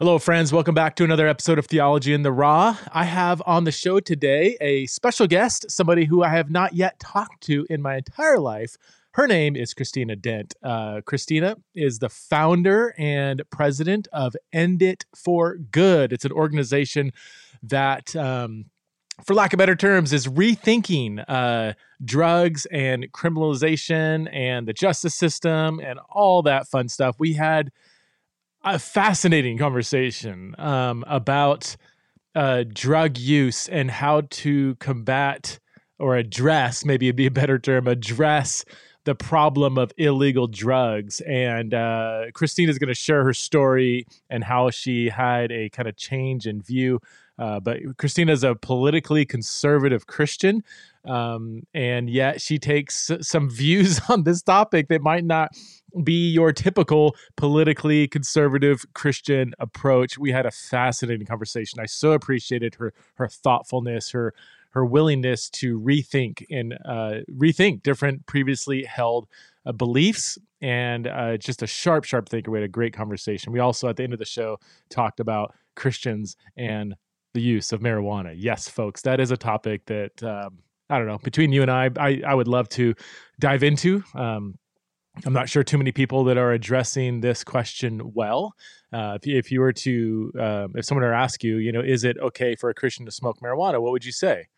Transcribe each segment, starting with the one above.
Hello, friends. Welcome back to another episode of Theology in the Raw. I have on the show today a special guest, somebody who I have not yet talked to in my entire life. Her name is Christina Dent. Uh, Christina is the founder and president of End It for Good. It's an organization that, um, for lack of better terms, is rethinking uh, drugs and criminalization and the justice system and all that fun stuff. We had a fascinating conversation um, about uh, drug use and how to combat or address, maybe it'd be a better term, address the problem of illegal drugs. And uh, Christine is going to share her story and how she had a kind of change in view. Uh, but Christina is a politically conservative Christian, um, and yet she takes some views on this topic that might not be your typical politically conservative Christian approach. We had a fascinating conversation. I so appreciated her her thoughtfulness, her her willingness to rethink and uh, rethink different previously held uh, beliefs and uh, just a sharp, sharp thinker. We had a great conversation. We also, at the end of the show, talked about Christians and the use of marijuana. Yes, folks, that is a topic that um, I don't know. Between you and I, I, I would love to dive into. Um, I'm not sure too many people that are addressing this question well. Uh, if, you, if you were to, um, if someone were to ask you, you know, is it okay for a Christian to smoke marijuana? What would you say?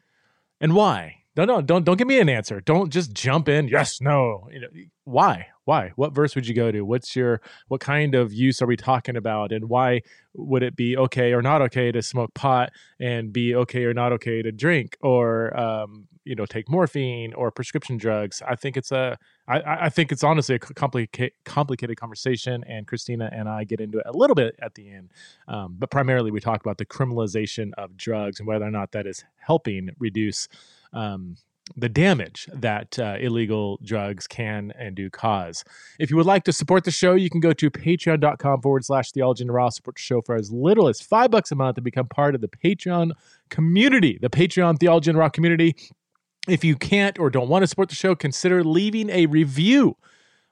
and why? No, no, don't don't give me an answer. Don't just jump in. Yes, no. You know, why? Why? What verse would you go to? What's your what kind of use are we talking about? And why would it be okay or not okay to smoke pot and be okay or not okay to drink or um, you know take morphine or prescription drugs? I think it's a I, I think it's honestly a complicated complicated conversation, and Christina and I get into it a little bit at the end, um, but primarily we talk about the criminalization of drugs and whether or not that is helping reduce um, the damage that uh, illegal drugs can and do cause. If you would like to support the show, you can go to patreon.com forward slash theology and raw. Support the show for as little as five bucks a month and become part of the Patreon community, the Patreon Theology and Raw community. If you can't or don't want to support the show, consider leaving a review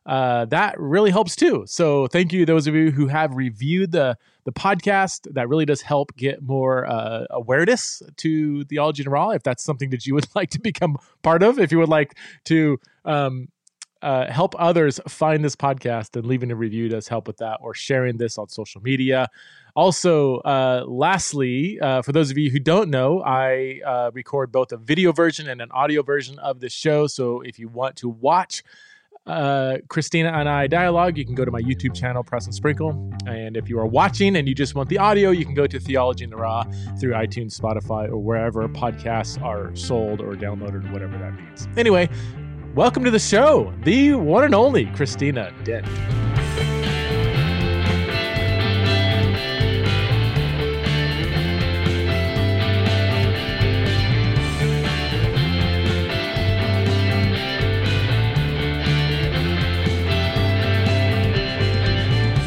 uh, that really helps too. So thank you those of you who have reviewed the the podcast. That really does help get more uh, awareness to theology and raw. If that's something that you would like to become part of, if you would like to um, uh, help others find this podcast and leaving a review does help with that, or sharing this on social media. Also, uh, lastly, uh, for those of you who don't know, I uh, record both a video version and an audio version of this show. So if you want to watch uh, Christina and I dialogue, you can go to my YouTube channel, Preston Sprinkle. And if you are watching and you just want the audio, you can go to Theology in the Raw through iTunes, Spotify, or wherever podcasts are sold or downloaded, whatever that means. Anyway, welcome to the show, the one and only Christina Dent.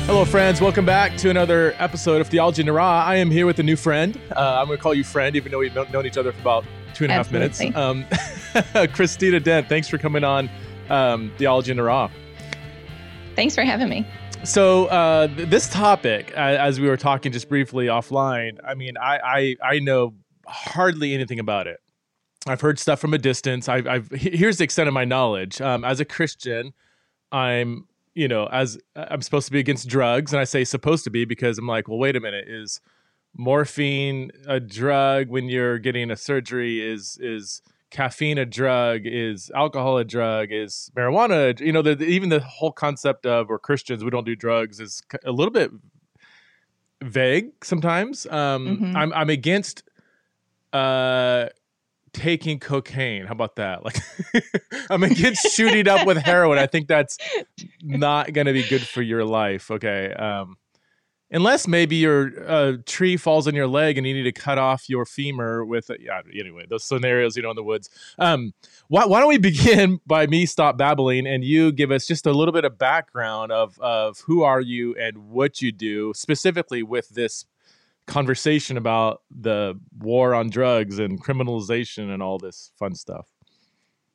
Hello, friends. Welcome back to another episode of Theology Raw. I am here with a new friend. Uh, I'm going to call you friend, even though we've known each other for about two and a half minutes. Um, Christina Dent, thanks for coming on um, Theology Raw. Thanks for having me. So uh, this topic, uh, as we were talking just briefly offline, I mean, I, I I know hardly anything about it. I've heard stuff from a distance. I've, I've here's the extent of my knowledge. Um, as a Christian, I'm you know, as I'm supposed to be against drugs, and I say supposed to be because I'm like, well, wait a minute, is morphine a drug when you're getting a surgery? Is is caffeine a drug? Is alcohol a drug? Is marijuana? You know, the, even the whole concept of we're Christians, we don't do drugs is a little bit vague sometimes. Um, mm-hmm. I'm I'm against uh taking cocaine. How about that? Like, I mean, against shooting up with heroin. I think that's not going to be good for your life. Okay. Um, unless maybe your uh, tree falls on your leg and you need to cut off your femur with a, yeah anyway those scenarios you know in the woods um, why, why, don't we begin by me stop babbling and you give us just a little bit of background of of who are you and what you do specifically with this conversation about the war on drugs and criminalization and all this fun stuff.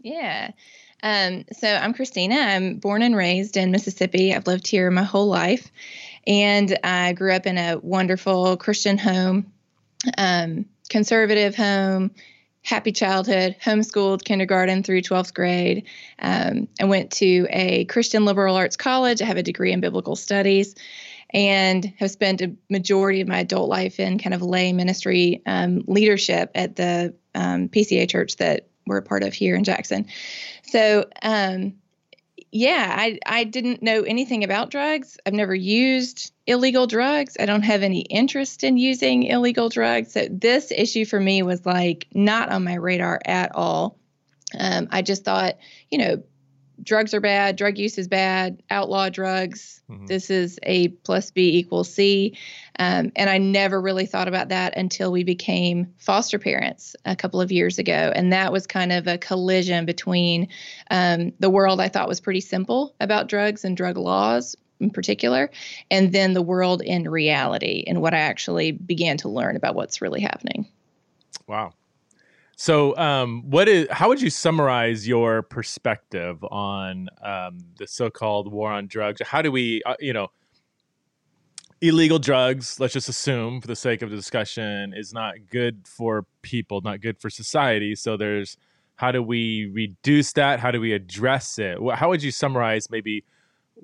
Yeah. Um, so I'm Christina. I'm born and raised in Mississippi. I've lived here my whole life. And I grew up in a wonderful Christian home, um, conservative home, happy childhood, homeschooled kindergarten through 12th grade. Um, I went to a Christian liberal arts college. I have a degree in biblical studies and have spent a majority of my adult life in kind of lay ministry um, leadership at the um, PCA church that we're a part of here in Jackson. So, um, yeah, I, I didn't know anything about drugs. I've never used illegal drugs. I don't have any interest in using illegal drugs. So, this issue for me was like not on my radar at all. Um, I just thought, you know, drugs are bad, drug use is bad, outlaw drugs. Mm-hmm. This is A plus B equals C. Um, and I never really thought about that until we became foster parents a couple of years ago. And that was kind of a collision between um, the world I thought was pretty simple about drugs and drug laws in particular, and then the world in reality and what I actually began to learn about what's really happening. Wow. So, um, what is? How would you summarize your perspective on um, the so-called war on drugs? How do we, uh, you know, illegal drugs? Let's just assume, for the sake of the discussion, is not good for people, not good for society. So, there's how do we reduce that? How do we address it? How would you summarize maybe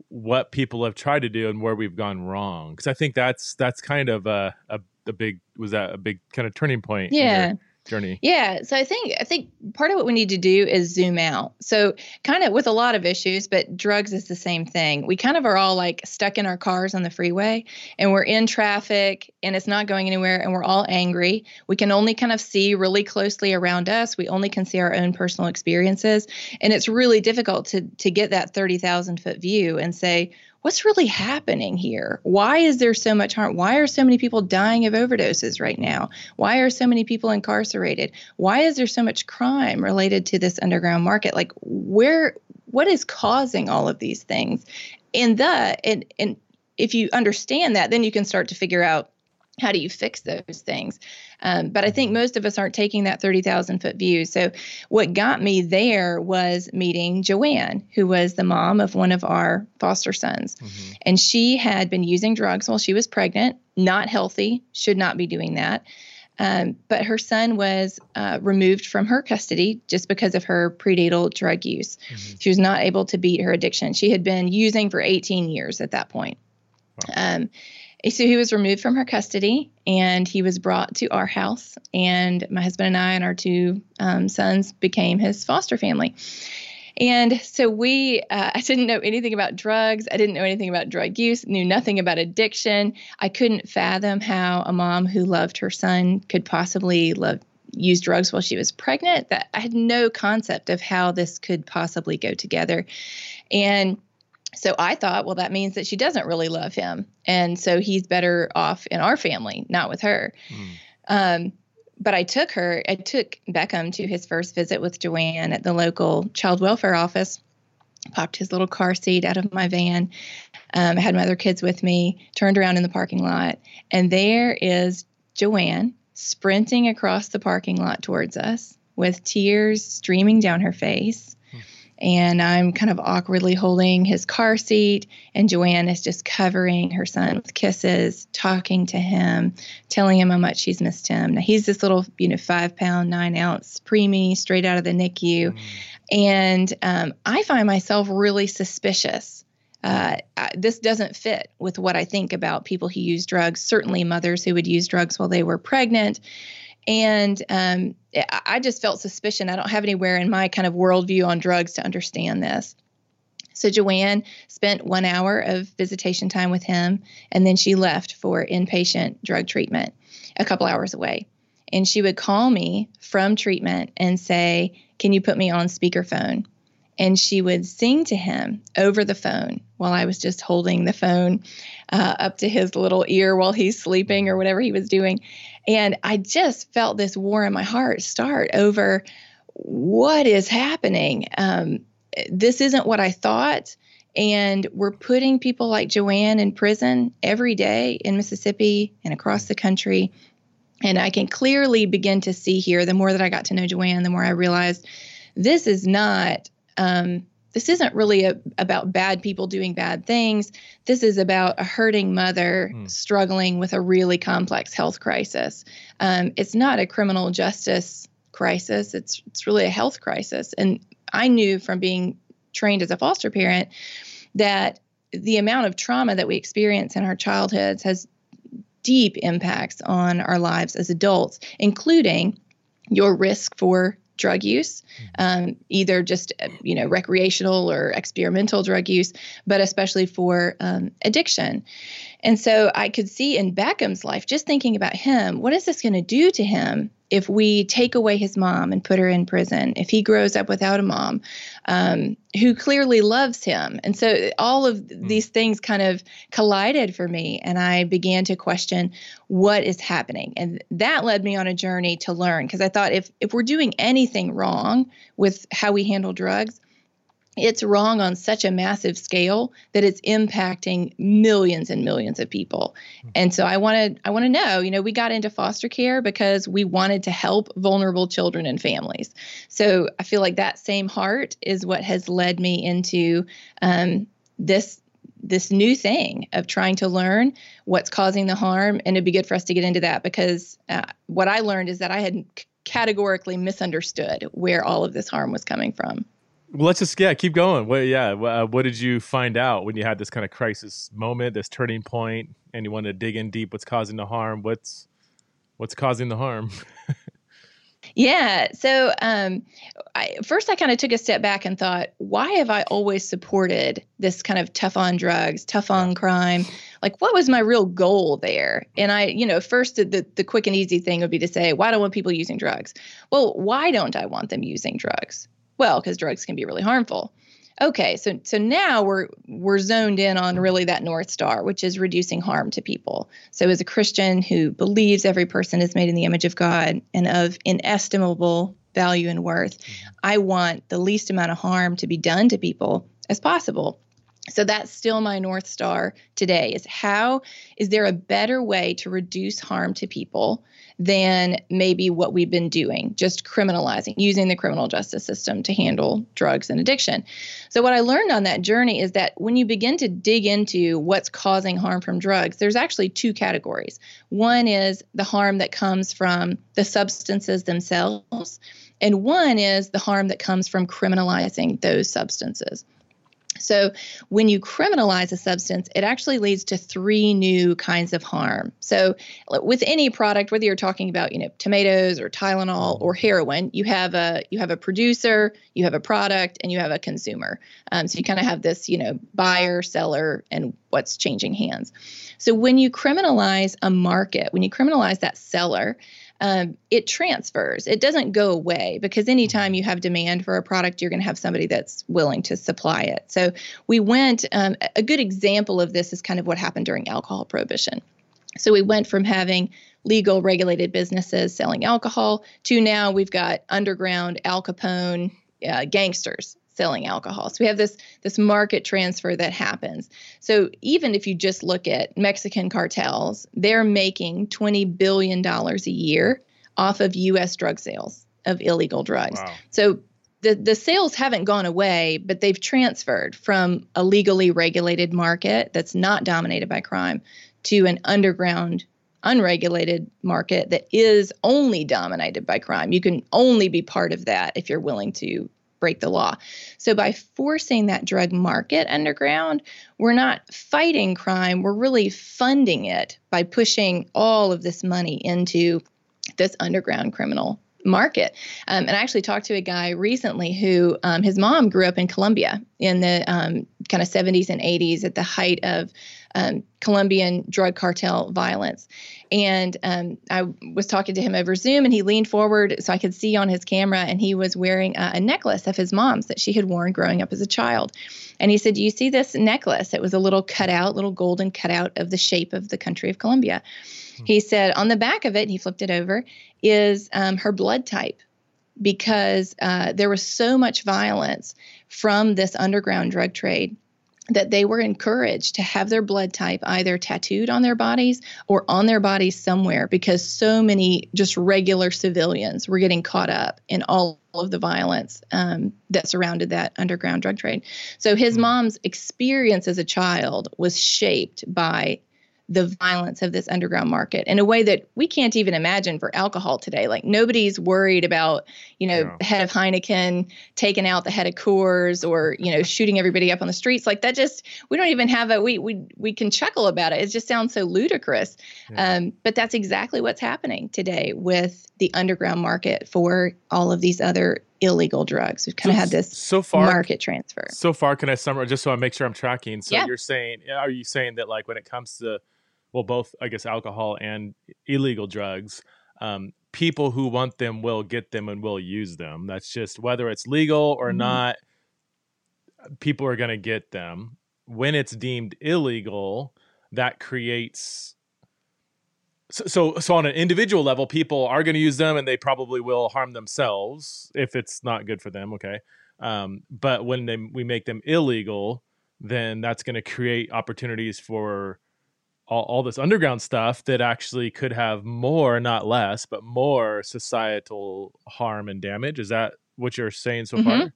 what people have tried to do and where we've gone wrong? Because I think that's that's kind of a, a, a big was that a big kind of turning point. Yeah journey? Yeah. So I think I think part of what we need to do is zoom out. So kind of with a lot of issues, but drugs is the same thing. We kind of are all like stuck in our cars on the freeway and we're in traffic and it's not going anywhere and we're all angry. We can only kind of see really closely around us. We only can see our own personal experiences. And it's really difficult to to get that 30,000 foot view and say, what's really happening here? Why is there so much harm? Why are so many people dying of overdoses right now? Why are so many people incarcerated? Why is there so much crime related to this underground market? Like where what is causing all of these things? And the and and if you understand that, then you can start to figure out how do you fix those things? Um, but I think most of us aren't taking that 30,000 foot view. So, what got me there was meeting Joanne, who was the mom of one of our foster sons. Mm-hmm. And she had been using drugs while she was pregnant, not healthy, should not be doing that. Um, but her son was uh, removed from her custody just because of her prenatal drug use. Mm-hmm. She was not able to beat her addiction. She had been using for 18 years at that point. Wow. Um, so he was removed from her custody and he was brought to our house. And my husband and I and our two um, sons became his foster family. And so we, uh, I didn't know anything about drugs. I didn't know anything about drug use, knew nothing about addiction. I couldn't fathom how a mom who loved her son could possibly love, use drugs while she was pregnant. That I had no concept of how this could possibly go together. And so I thought, well, that means that she doesn't really love him. And so he's better off in our family, not with her. Mm. Um, but I took her, I took Beckham to his first visit with Joanne at the local child welfare office, popped his little car seat out of my van. Um, had my other kids with me, turned around in the parking lot, and there is Joanne sprinting across the parking lot towards us with tears streaming down her face and I'm kind of awkwardly holding his car seat, and Joanne is just covering her son with kisses, talking to him, telling him how much she's missed him. Now he's this little, you know, five pound, nine ounce preemie straight out of the NICU, mm. and um, I find myself really suspicious. Uh, this doesn't fit with what I think about people who use drugs. Certainly, mothers who would use drugs while they were pregnant. And um, I just felt suspicion. I don't have anywhere in my kind of worldview on drugs to understand this. So Joanne spent one hour of visitation time with him, and then she left for inpatient drug treatment a couple hours away. And she would call me from treatment and say, Can you put me on speakerphone? And she would sing to him over the phone while I was just holding the phone uh, up to his little ear while he's sleeping or whatever he was doing. And I just felt this war in my heart start over what is happening. Um, this isn't what I thought. And we're putting people like Joanne in prison every day in Mississippi and across the country. And I can clearly begin to see here the more that I got to know Joanne, the more I realized this is not um, this isn't really a, about bad people doing bad things. This is about a hurting mother mm. struggling with a really complex health crisis. Um, it's not a criminal justice crisis. It's it's really a health crisis. And I knew from being trained as a foster parent that the amount of trauma that we experience in our childhoods has deep impacts on our lives as adults, including your risk for drug use, mm-hmm. um, either just uh, you know recreational or experimental drug use, but especially for um, addiction. And so I could see in Beckham's life, just thinking about him, what is this going to do to him if we take away his mom and put her in prison, if he grows up without a mom um, who clearly loves him. And so all of hmm. these things kind of collided for me, and I began to question what is happening. And that led me on a journey to learn because I thought if, if we're doing anything wrong with how we handle drugs, it's wrong on such a massive scale that it's impacting millions and millions of people. Hmm. And so I wanted I want to know, you know, we got into foster care because we wanted to help vulnerable children and families. So I feel like that same heart is what has led me into um, this this new thing of trying to learn what's causing the harm and it'd be good for us to get into that because uh, what i learned is that i had categorically misunderstood where all of this harm was coming from let's just yeah keep going. What yeah, uh, what did you find out when you had this kind of crisis moment, this turning point, and you wanted to dig in deep? What's causing the harm? What's what's causing the harm? yeah. So um, I, first, I kind of took a step back and thought, why have I always supported this kind of tough on drugs, tough on crime? Like, what was my real goal there? And I, you know, first the, the the quick and easy thing would be to say, why don't I want people using drugs? Well, why don't I want them using drugs? Well, because drugs can be really harmful. Okay, so so now we're we're zoned in on really that north star, which is reducing harm to people. So as a Christian who believes every person is made in the image of God and of inestimable value and worth, mm-hmm. I want the least amount of harm to be done to people as possible. So that's still my north star today is how is there a better way to reduce harm to people than maybe what we've been doing, just criminalizing, using the criminal justice system to handle drugs and addiction. So, what I learned on that journey is that when you begin to dig into what's causing harm from drugs, there's actually two categories. One is the harm that comes from the substances themselves, and one is the harm that comes from criminalizing those substances. So, when you criminalize a substance, it actually leads to three new kinds of harm. So, with any product, whether you're talking about, you know, tomatoes or Tylenol or heroin, you have a you have a producer, you have a product, and you have a consumer. Um, so you kind of have this, you know, buyer, seller, and what's changing hands. So when you criminalize a market, when you criminalize that seller, um, it transfers. It doesn't go away because anytime you have demand for a product, you're going to have somebody that's willing to supply it. So we went, um, a good example of this is kind of what happened during alcohol prohibition. So we went from having legal regulated businesses selling alcohol to now we've got underground Al Capone uh, gangsters selling alcohol. So we have this this market transfer that happens. So even if you just look at Mexican cartels, they're making 20 billion dollars a year off of US drug sales of illegal drugs. Wow. So the, the sales haven't gone away, but they've transferred from a legally regulated market that's not dominated by crime to an underground unregulated market that is only dominated by crime. You can only be part of that if you're willing to break the law. So by forcing that drug market underground, we're not fighting crime, we're really funding it by pushing all of this money into this underground criminal market. Um, and I actually talked to a guy recently who um, his mom grew up in Colombia in the um, kind of 70s and 80s at the height of um, Colombian drug cartel violence. And um, I was talking to him over Zoom, and he leaned forward so I could see on his camera, and he was wearing a, a necklace of his mom's that she had worn growing up as a child. And he said, Do you see this necklace? It was a little cutout, little golden cutout of the shape of the country of Colombia. Hmm. He said, On the back of it, he flipped it over, is um, her blood type because uh, there was so much violence from this underground drug trade that they were encouraged to have their blood type either tattooed on their bodies or on their bodies somewhere because so many just regular civilians were getting caught up in all of the violence um, that surrounded that underground drug trade. So his Hmm. mom's experience as a child was shaped by the violence of this underground market in a way that we can't even imagine for alcohol today. Like nobody's worried about, you know, Yeah. the head of Heineken taking out the head of Coors or, you know, shooting everybody up on the streets. Like that just we don't even have a we we we can chuckle about it. It just sounds so ludicrous. Yeah. Um, but that's exactly what's happening today with the underground market for all of these other illegal drugs. We've kind of had this so far market transfer. So far, can I summarize just so I make sure I'm tracking? So Yeah. you're saying, are you saying that like when it comes to, well, both I guess alcohol and illegal drugs, um, people who want them will get them and will use them. That's just whether it's legal or Mhm. not. People are going to get them. When it's deemed illegal, that creates. So, so, so on an individual level, people are going to use them, and they probably will harm themselves if it's not good for them. Okay, um, but when they, we make them illegal, then that's going to create opportunities for all, all this underground stuff that actually could have more, not less, but more societal harm and damage. Is that what you're saying so far?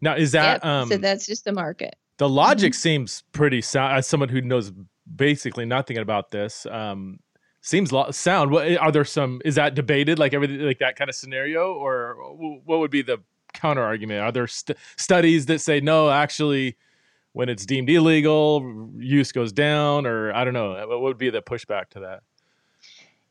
Now, is that Yep. um, so that's just the market. the logic seems pretty sound? As someone who knows basically nothing about this, um, seems lo- sound. What are there some? Is that debated like everything like that kind of scenario, or what would be the counter argument? Are there st- studies that say no, actually? When it's deemed illegal, use goes down, or I don't know. What would be the pushback to that?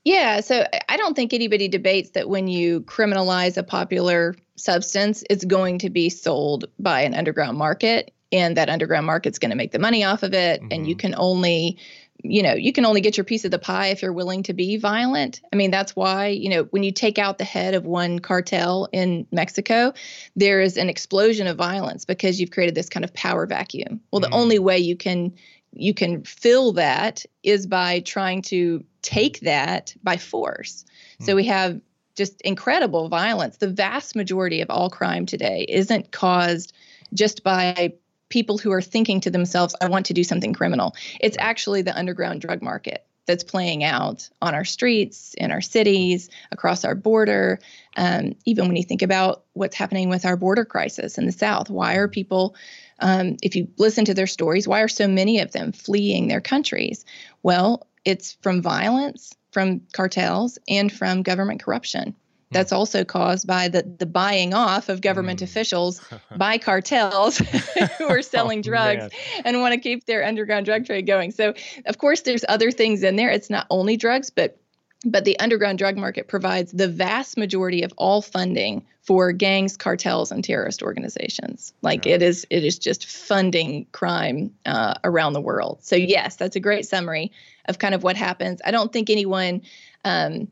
Yeah, so I- don't think anybody debates that when you criminalize a popular substance, it's going to be sold by an underground market, and that underground market's going to make the money off of it. And you Mhm. can only, you know, you can only get your piece of the pie if you're willing to be violent. I mean, that's why, you know, when you take out the head of one cartel in Mexico, there is an explosion of violence because you've created this kind of power vacuum. Well, the Mhm. only way you can you can fill that is by trying to take that by force. So Hmm. we have just incredible violence. The vast majority of all crime today isn't caused just by people who are thinking to themselves, I want to do something criminal. It's actually the underground drug market that's playing out on our streets, in our cities, across our border. Um, even when you think about what's happening with our border crisis in the South, why are people, um, if you listen to their stories, why are so many of them fleeing their countries? Well, it's from violence, from cartels, and from government corruption. That's also caused by the, the buying off of government Mm. officials by cartels who are selling Oh, drugs man. and want to keep their underground drug trade going. So, of course, there's other things in there. It's not only drugs, but but the underground drug market provides the vast majority of all funding for gangs, cartels, and terrorist organizations. Like Yeah. it is, it is just funding crime uh, around the world. So yes, that's a great summary of kind of what happens. I don't think anyone. Um,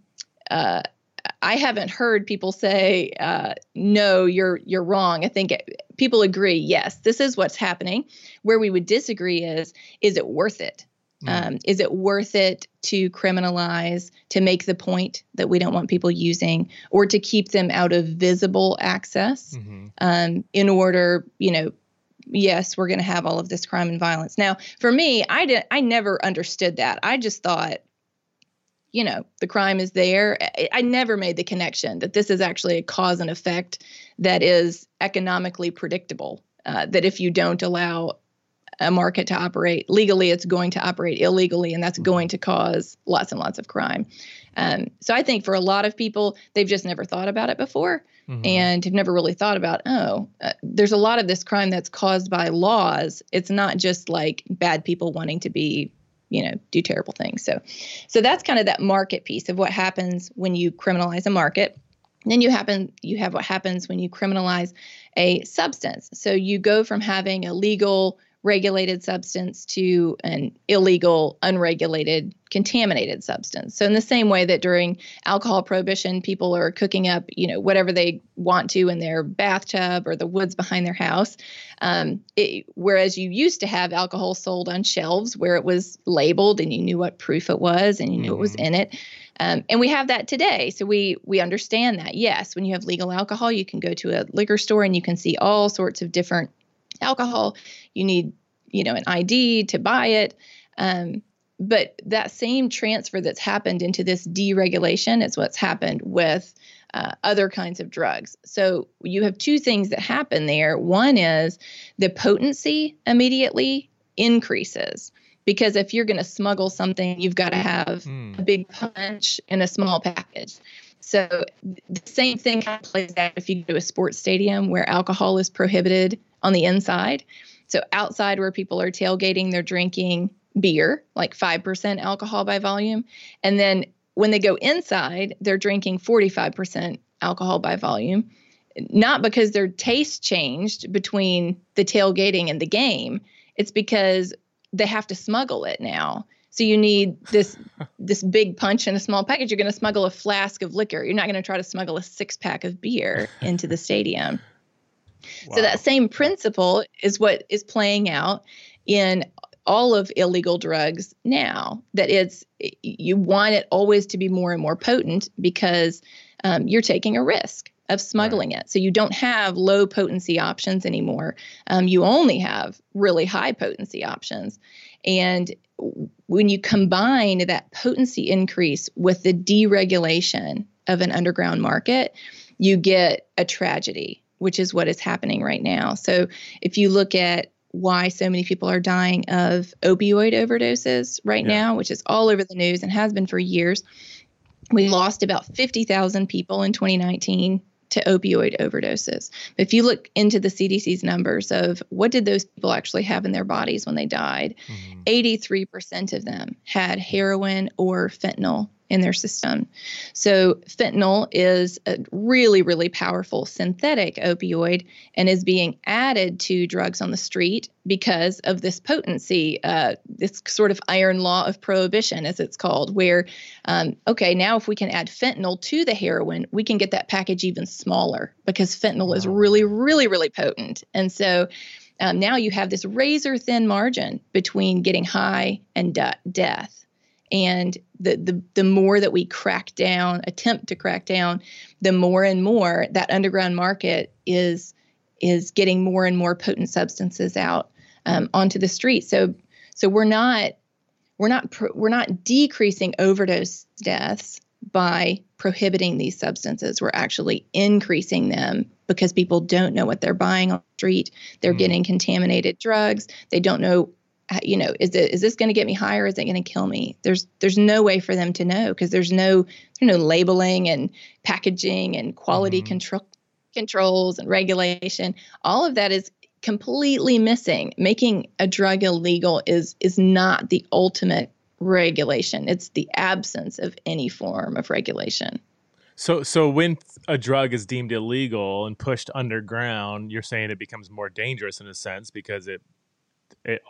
uh, I haven't heard people say, uh, "No, you're you're wrong." I think it, people agree. Yes, this is what's happening. Where we would disagree is, is it worth it? Mm. Um, is it worth it to criminalize to make the point that we don't want people using, or to keep them out of visible access Mhm. um, in order, you know? Yes, we're going to have all of this crime and violence. Now, for me, I did. I never understood that. I just thought you know the crime is there. I, I never made the connection that this is actually a cause and effect that is economically predictable uh, that if you don't allow a market to operate legally it's going to operate illegally and that's going to cause lots and lots of crime. Um, so i think for a lot of people they've just never thought about it before Mhm. and have never really thought about oh uh, there's a lot of this crime that's caused by laws. It's not just like bad people wanting to be you know do terrible things. So so that's kind of that market piece of what happens when you criminalize a market. Then you happen you have what happens when you criminalize a substance. So you go from having a legal regulated substance to an illegal unregulated contaminated substance. So in the same way that during alcohol prohibition people are cooking up you know whatever they want to in their bathtub or the woods behind their house um, it, whereas you used to have alcohol sold on shelves where it was labeled and you knew what proof it was and you knew it was Mhm. in it. Um, and we have that today. So we we understand that. Yes when you have legal alcohol you can go to a liquor store and you can see all sorts of different alcohol you need you know an id to buy it um, but that same transfer that's happened into this deregulation is what's happened with uh, other kinds of drugs. So you have two things that happen there. One is the potency immediately increases because if you're going to smuggle something, you've got to have mm. a big punch in a small package. So the same thing kind of plays out if you go to a sports stadium where alcohol is prohibited on the inside. So outside where people are tailgating, they're drinking beer, like 5% alcohol by volume. And then when they go inside, they're drinking 45% alcohol by volume. Not because their taste changed between the tailgating and the game, it's because they have to smuggle it now. So you need this this big punch in a small package. You're going to smuggle a flask of liquor. You're not going to try to smuggle a six pack of beer into the stadium. Wow. So that same principle is what is playing out in all of illegal drugs now. That it's you want it always to be more and more potent because um, you're taking a risk of smuggling right. it. So you don't have low potency options anymore. Um, you only have really high potency options. And when you combine that potency increase with the deregulation of an underground market you get a tragedy which is what is happening right now so if you look at why so many people are dying of opioid overdoses right yeah. now, which is all over the news and has been for years. We lost about 50,000 people in 2019 to opioid overdoses. If you look into the CDC's numbers of what did those people actually have in their bodies when they died, mm-hmm. 83% of them had heroin or fentanyl in their system. So, fentanyl is a really, really powerful synthetic opioid and is being added to drugs on the street because of this potency, uh, this sort of iron law of prohibition, as it's called, where, um, okay, now if we can add fentanyl to the heroin, we can get that package even smaller because fentanyl is really, really, really potent. And so, um, now you have this razor thin margin between getting high and de- death and the, the the more that we crack down attempt to crack down the more and more that underground market is is getting more and more potent substances out um, onto the street. So so we're not we're not we're not decreasing overdose deaths by prohibiting these substances. We're actually increasing them because people don't know what they're buying on the street. They're mm. getting contaminated drugs. They don't know you know is it is this going to get me higher? Is it going to kill me? There's there's no way for them to know because there's no you know labeling and packaging and quality mm-hmm. control controls and regulation. All of that is completely missing. Making a drug illegal is is not the ultimate regulation. It's the absence of any form of regulation. So so when a drug is deemed illegal and pushed underground you're saying it becomes more dangerous in a sense because it it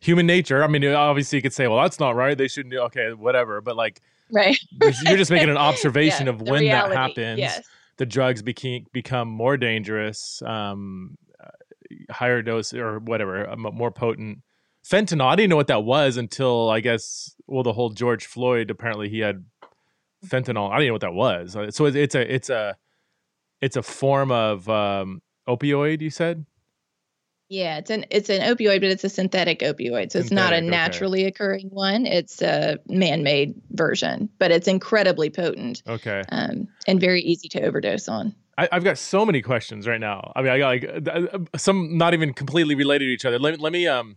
human nature. I mean, obviously you could say, well, that's not right. They shouldn't do okay, whatever. But like, right? you're just making an observation yeah, of when reality, that happens. Yes. The drugs became become more dangerous, um, uh, higher dose or whatever, uh, more potent. Fentanyl. I didn't know what that was until I guess. Well, the whole George Floyd. Apparently, he had fentanyl. I didn't know what that was. Uh, so it's a it's a it's a form of um, opioid. You said. Yeah, it's an it's an opioid, but it's a synthetic opioid, so synthetic, it's not a naturally okay. occurring one. It's a man-made version, but it's incredibly potent. Okay. Um, and very easy to overdose on. I, have got so many questions right now. I mean, I got like uh, uh, some not even completely related to each other. Let, let me um,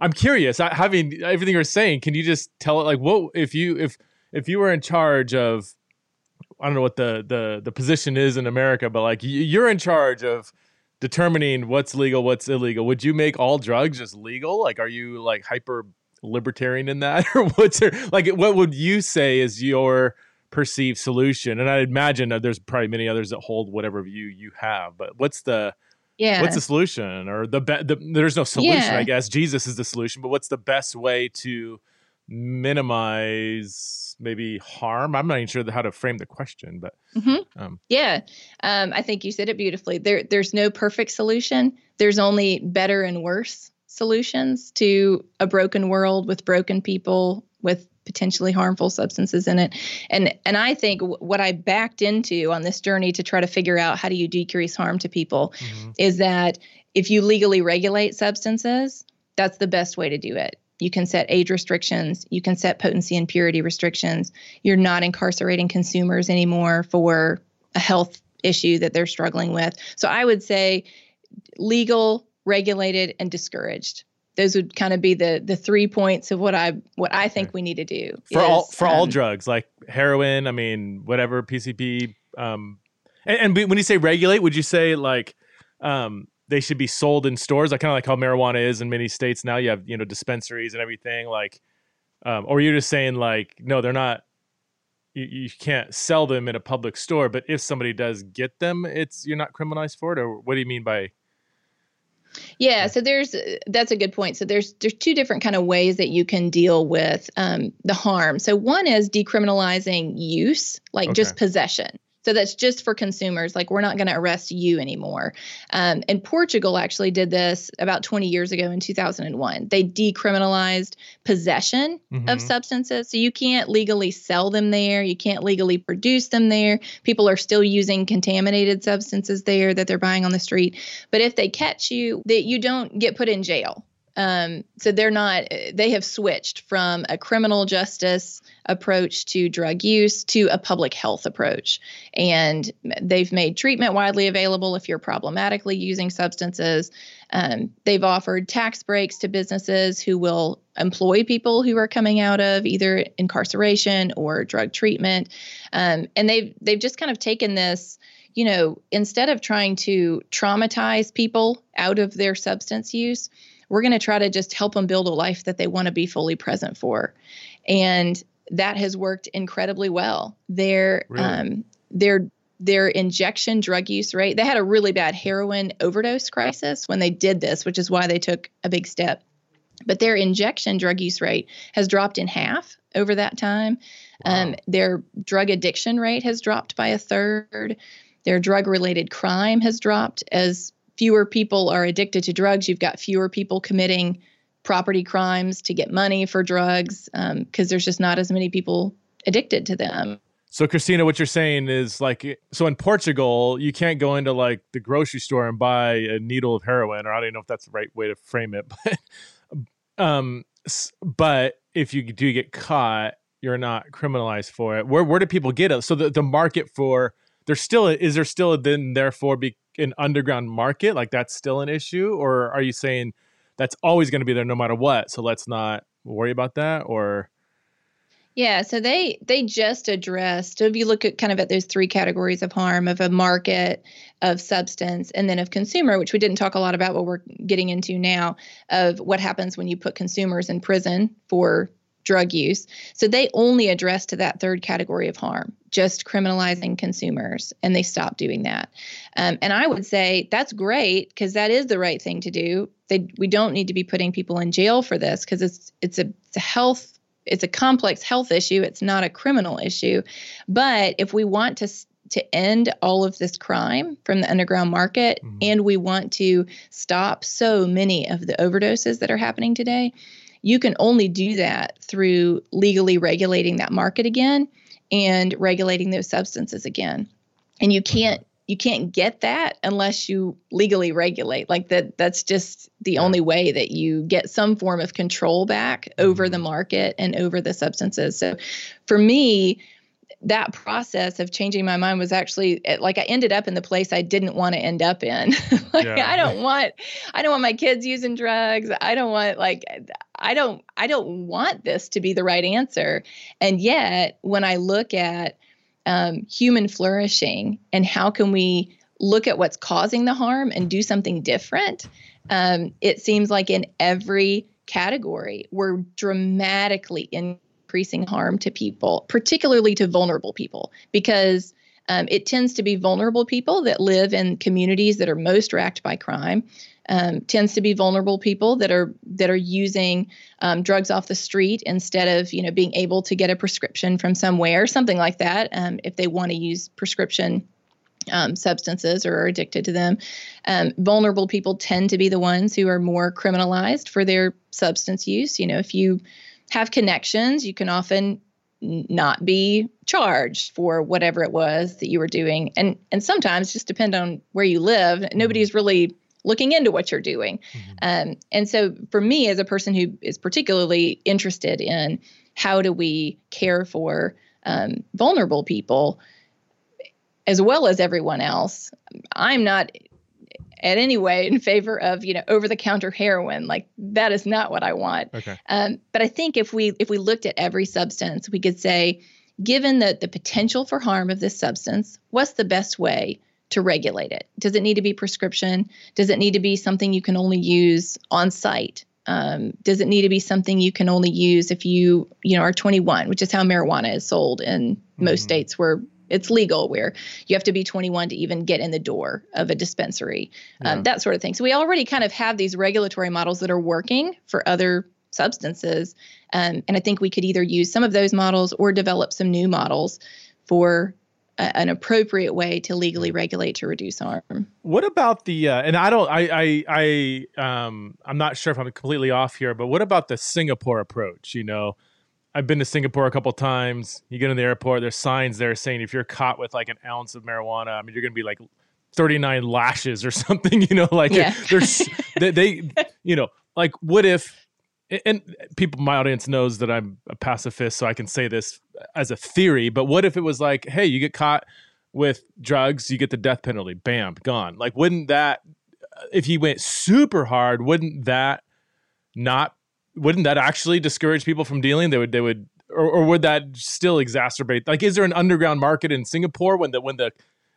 I'm curious. I, having everything you're saying, can you just tell it like what if you if if you were in charge of I don't know what the the the position is in America, but like you're in charge of determining what's legal, what's illegal. Would you make all drugs just legal? Like, are you like hyper libertarian in that, or what's your like? What would you say is your perceived solution? And I imagine that there's probably many others that hold whatever view you have. But what's the yeah. What's the solution? Or the, be- the there's no solution, yeah. I guess. Jesus is the solution, but what's the best way to minimize maybe harm? I'm not even sure how to frame the question but mm-hmm. um, yeah. Um, i think you said it beautifully. There there's no perfect solution. There's only better and worse solutions to a broken world with broken people with potentially harmful substances in it. And and i think what i backed into on this journey to try to figure out how do you decrease harm to people mm-hmm. is that if you legally regulate substances that's the best way to do it You can set age restrictions. You can set potency and purity restrictions. You're not incarcerating consumers anymore for a health issue that they're struggling with. So I would say legal, regulated, and discouraged. Those would kind of be the the three points of what I what I think we need to do for is, all for um, all drugs like heroin. I mean, whatever PCP. Um, and, and when you say regulate, would you say like um, they should be sold in stores? Like kind of like how marijuana is in many states now. You have you know dispensaries and everything. Like, um, or you're just saying like no, they're not you, you can't sell them in a public store, but if somebody does get them, it's you're not criminalized for it. Or what do you mean by? Yeah, so there's that's a good point. So there's there's two different kind of ways that you can deal with um, the harm. So one is decriminalizing use, like okay. just possession. So that's just for consumers. Like we're not going to arrest you anymore. Um, and Portugal actually did this about 20 years ago in 2001. They decriminalized possession mm-hmm. of substances. So you can't legally sell them there. You can't legally produce them there. People are still using contaminated substances there that they're buying on the street. But if they catch you, that you don't get put in jail. Um, so they're not, they have switched from a criminal justice approach to drug use to a public health approach. And they've made treatment widely available if you're problematically using substances. Um, they've offered tax breaks to businesses who will employ people who are coming out of either incarceration or drug treatment. Um, and they've they've just kind of taken this you know, instead of trying to traumatize people out of their substance use, we're going to try to just help them build a life that they want to be fully present for. And that has worked incredibly well. Their really? um, their their injection drug use rate. They had a really bad heroin overdose crisis when they did this, which is why they took a big step. But their injection drug use rate has dropped in half over that time. Wow. Um, their drug addiction rate has dropped by a third. Their drug related crime has dropped as fewer people are addicted to drugs. You've got fewer people committing property crimes to get money for drugs because um, there's just not as many people addicted to them. So, Christina, what you're saying is like, so in Portugal, you can't go into like the grocery store and buy a needle of heroin, or I don't know if that's the right way to frame it, but, um, but if you do get caught, you're not criminalized for it. Where where do people get it? So the, the market for there's still is there still a then therefore be an underground market like that's still an issue, or are you saying that's always going to be there no matter what. So let's not worry about that or yeah, so they they just addressed. So if you look at kind of at those three categories of harm of a market, of substance, and then of consumer, which we didn't talk a lot about, but we're getting into now, of what happens when you put consumers in prison for drug use. So they only address to that third category of harm, just criminalizing consumers, and they stopped doing that. Um, and I would say that's great because that is the right thing to do. They, we don't need to be putting people in jail for this because it's it's a, it's a health it's a complex health issue. It's not a criminal issue. But if we want to to end all of this crime from the underground market mm-hmm. and we want to stop so many of the overdoses that are happening today, you can only do that through legally regulating that market again and regulating those substances again. And you can't you can't get that unless you legally regulate. Like that that's just the only way that you get some form of control back over the mm-hmm. market and over the substances. So for me, that process of changing my mind was actually eh, like I ended up in the place I didn't want to end up in. like yeah. I don't want I don't want my kids using drugs. I don't want like I don't I don't want this to be the right answer. And yet when I look at um, human flourishing and how can we look at what's causing the harm and do something different, um, it seems like in every category we're dramatically in increasing harm to people, particularly to vulnerable people, because um, it tends to be vulnerable people that live in communities that are most racked by crime. Um, tends to be vulnerable people that are that are using um, drugs off the street instead of you know being able to get a prescription from somewhere, something like that. Um, if they want to use prescription um, substances or are addicted to them. Um, vulnerable people tend to be the ones who are more criminalized for their substance use. You know, if you have connections, you can often not be charged for whatever it was that you were doing and and sometimes just depend on where you live nobody's really looking into what you're doing. Mm-hmm. Um, and so, for me, as a person who is particularly interested in how do we care for um, vulnerable people, as well as everyone else, I'm not at any way in favor of you know over the counter heroin like that is not what i want okay. um, but i think if we if we looked at every substance we could say given the the potential for harm of this substance what's the best way to regulate it? Does it need to be prescription? Does it need to be something you can only use on site? Um, does it need to be something you can only use if you you know are 21, which is how marijuana is sold in mm-hmm. most states where it's legal, where you have to be 21 to even get in the door of a dispensary, um, that sort of thing. So we already kind of have these regulatory models that are working for other substances, um, and I think we could either use some of those models or develop some new models for a, an appropriate way to legally regulate to reduce harm. What about the uh, and I don't I I I um I'm not sure if I'm completely off here, but what about the Singapore approach? You know, I've been to Singapore a couple times. You get in the airport, there's signs there saying if you're caught with like an ounce of marijuana, I mean you're gonna be like 39 lashes or something. You know, like yeah. there's they, they you know like what if and people my audience knows that i'm a pacifist so i can say this as a theory but what if it was like hey you get caught with drugs you get the death penalty bam gone like wouldn't that if he went super hard wouldn't that not wouldn't that actually discourage people from dealing they would they would or, or would that still exacerbate like is there an underground market in singapore when the when the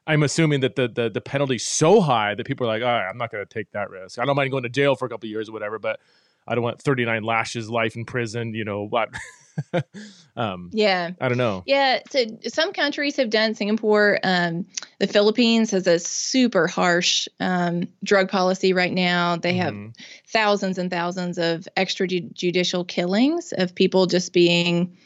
I'm assuming that the the the penalty's so high that people are like, all right, I'm not going to take that risk. I don't mind going to jail for a couple years or whatever, but I don't want 39 lashes, life in prison, you know, what? um, yeah. I don't know. Yeah. So some countries have done Singapore. Um, the Philippines has a super harsh um, drug policy right now. They have mm-hmm. thousands and thousands of extrajudicial killings of people just being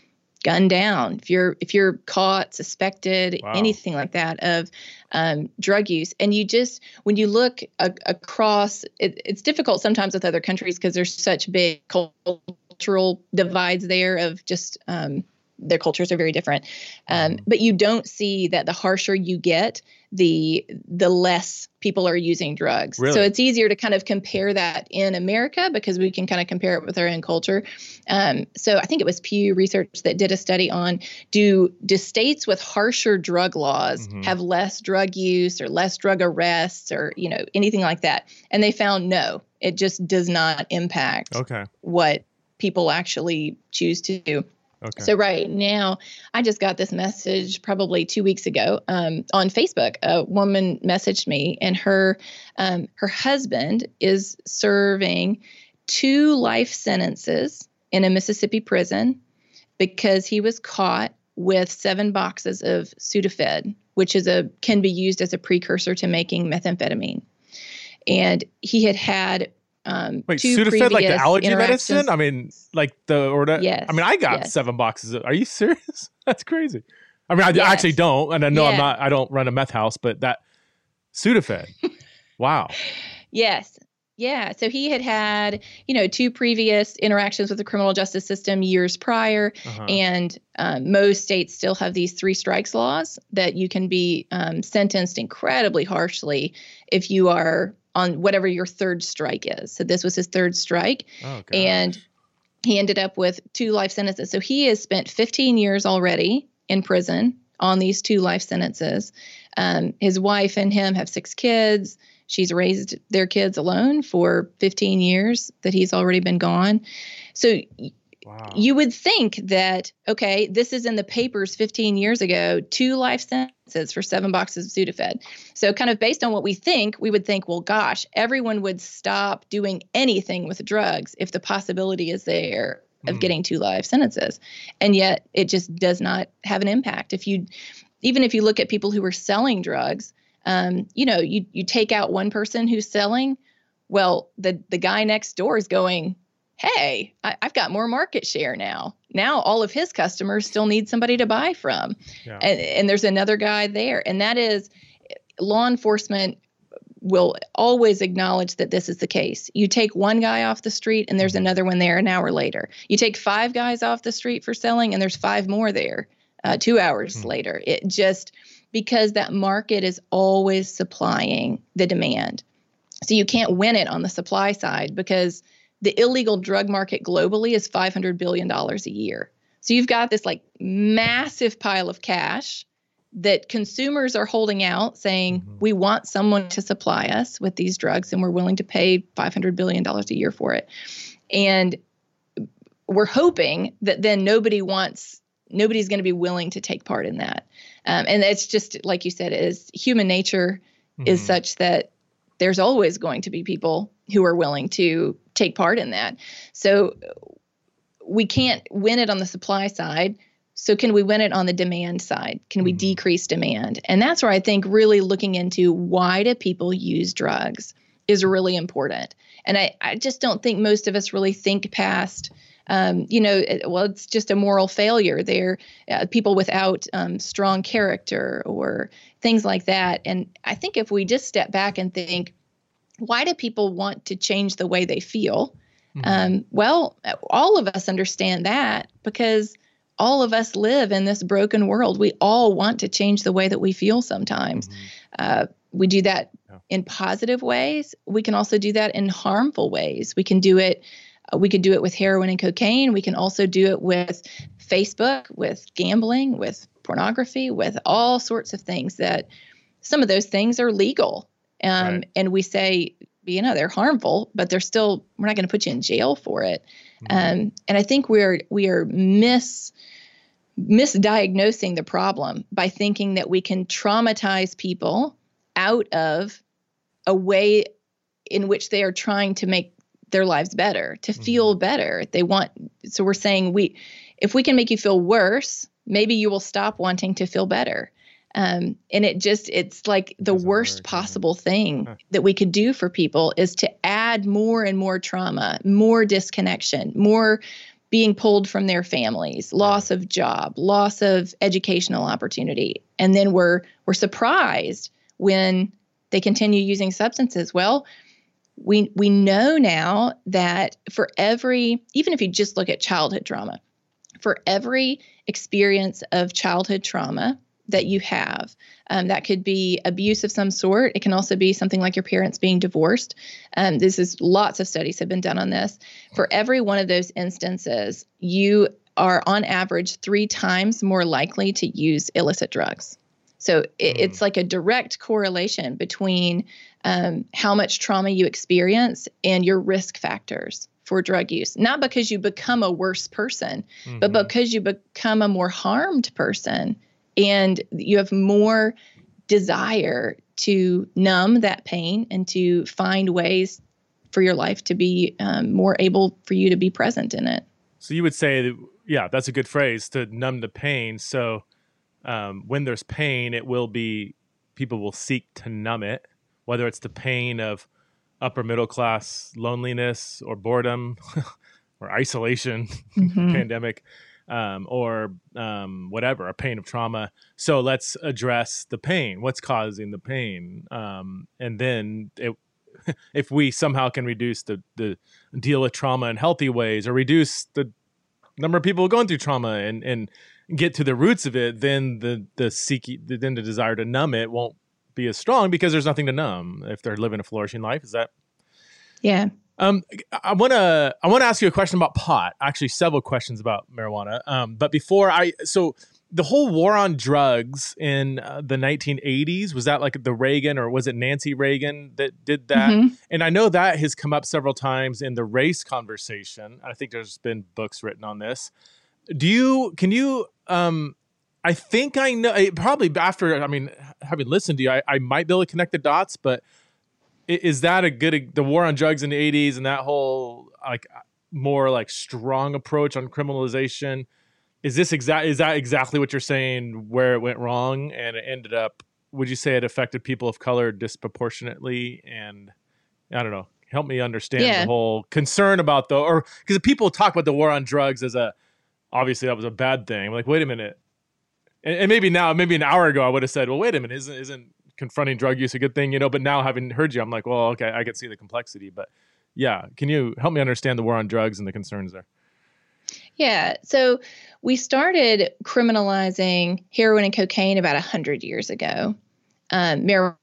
gunned down if you're if you're caught suspected wow. anything like that of um, drug use and you just when you look a, across it, it's difficult sometimes with other countries because there's such big cultural divides there of just um, their cultures are very different um, mm-hmm. but you don't see that the harsher you get the the less people are using drugs really? so it's easier to kind of compare that in america because we can kind of compare it with our own culture um, so i think it was pew research that did a study on do do states with harsher drug laws mm-hmm. have less drug use or less drug arrests or you know anything like that and they found no it just does not impact okay. what people actually choose to do Okay. So right now, I just got this message probably two weeks ago um, on Facebook. A woman messaged me, and her um, her husband is serving two life sentences in a Mississippi prison because he was caught with seven boxes of Sudafed, which is a can be used as a precursor to making methamphetamine. And he had had um, Wait, Sudafed, like the allergy medicine? I mean, like the or the, yes, I mean, I got yes. seven boxes. Of, are you serious? That's crazy. I mean, I yes. actually don't, and I know yeah. I'm not. I don't run a meth house, but that Sudafed. wow. Yes. Yeah. So he had had, you know, two previous interactions with the criminal justice system years prior. Uh-huh. And um, most states still have these three strikes laws that you can be um, sentenced incredibly harshly if you are on whatever your third strike is. So this was his third strike. Oh, and he ended up with two life sentences. So he has spent 15 years already in prison on these two life sentences. Um, his wife and him have six kids. She's raised their kids alone for 15 years that he's already been gone. So Wow. You would think that, okay, this is in the papers 15 years ago, two life sentences for seven boxes of Sudafed. So, kind of based on what we think, we would think, well, gosh, everyone would stop doing anything with drugs if the possibility is there of mm. getting two life sentences. And yet it just does not have an impact. If you, even if you look at people who are selling drugs, um, you know, you, you take out one person who's selling, well, the, the guy next door is going, hey, I, have got more market share now. Now all of his customers still need somebody to buy from. Yeah. And, and there's another guy there. And that is law enforcement will always acknowledge that this is the case. You take one guy off the street and there's mm-hmm. another one there an hour later. You take five guys off the street for selling and there's five more there uh, two hours mm-hmm. later. It just because that market is always supplying the demand. So you can't win it on the supply side because the illegal drug market globally is $500 billion a year. So you've got this like massive pile of cash that consumers are holding out saying, mm-hmm. we want someone to supply us with these drugs and we're willing to pay $500 billion a year for it. And we're hoping that then nobody wants, nobody's going to be willing to take part in that. Um, and it's just, like you said, is human nature mm-hmm. is such that there's always going to be people who are willing to take part in that. So we can't win it on the supply side so, can we win it on the demand side? Can we mm-hmm. decrease demand? And that's where I think really looking into why do people use drugs is really important. And I, I just don't think most of us really think past. Um, you know, well, it's just a moral failure. They're uh, people without um, strong character or things like that. And I think if we just step back and think, why do people want to change the way they feel? Mm-hmm. Um, well, all of us understand that because all of us live in this broken world. We all want to change the way that we feel sometimes. Mm-hmm. Uh, we do that yeah. in positive ways. We can also do that in harmful ways. We can do it. Uh, we could do it with heroin and cocaine. We can also do it with Facebook, with gambling, with pornography, with all sorts of things that some of those things are legal. Um, right. And we say, you know, they're harmful, but they're still, we're not going to put you in jail for it. Mm-hmm. Um, and I think we're, we are mis, misdiagnosing the problem by thinking that we can traumatize people out of a way in which they are trying to make their lives better, to mm-hmm. feel better. They want so we're saying we if we can make you feel worse, maybe you will stop wanting to feel better. Um, and it just it's like the worst possible thing huh. that we could do for people is to add more and more trauma, more disconnection, more being pulled from their families, loss of job, loss of educational opportunity. And then we're we're surprised when they continue using substances. Well, we we know now that for every even if you just look at childhood trauma, for every experience of childhood trauma, that you have. Um, that could be abuse of some sort. It can also be something like your parents being divorced. Um, this is lots of studies have been done on this. For every one of those instances, you are on average three times more likely to use illicit drugs. So it, mm. it's like a direct correlation between um, how much trauma you experience and your risk factors for drug use. Not because you become a worse person, mm-hmm. but because you become a more harmed person and you have more desire to numb that pain and to find ways for your life to be um, more able for you to be present in it. So you would say that, yeah, that's a good phrase to numb the pain. So um, when there's pain, it will be people will seek to numb it, whether it's the pain of upper middle class loneliness or boredom or isolation, mm-hmm. pandemic um, or um, whatever, a pain of trauma. So let's address the pain. What's causing the pain? Um, and then it, if we somehow can reduce the, the deal with trauma in healthy ways or reduce the number of people going through trauma and, and get to the roots of it, then the, the seeking, then the desire to numb it won't be as strong because there's nothing to numb if they're living a flourishing life. Is that? Yeah. Um, I want to I want to ask you a question about pot. Actually, several questions about marijuana. Um, but before I, so the whole war on drugs in uh, the 1980s was that like the Reagan or was it Nancy Reagan that did that? Mm-hmm. And I know that has come up several times in the race conversation. I think there's been books written on this. Do you can you um I think I know probably after I mean having listened to you I, I might be able to connect the dots, but is that a good the war on drugs in the 80s and that whole like more like strong approach on criminalization is this exact is that exactly what you're saying where it went wrong and it ended up would you say it affected people of color disproportionately and i don't know help me understand yeah. the whole concern about the or because people talk about the war on drugs as a obviously that was a bad thing I'm like wait a minute and, and, maybe now maybe an hour ago i would have said well wait a minute isn't isn't confronting drug use a good thing, you know. But now having heard you, I'm like, well, okay, I can see the complexity. But yeah, can you help me understand the war on drugs and the concerns there? Yeah. So we started criminalizing heroin and cocaine about 100 years ago. Um, marijuana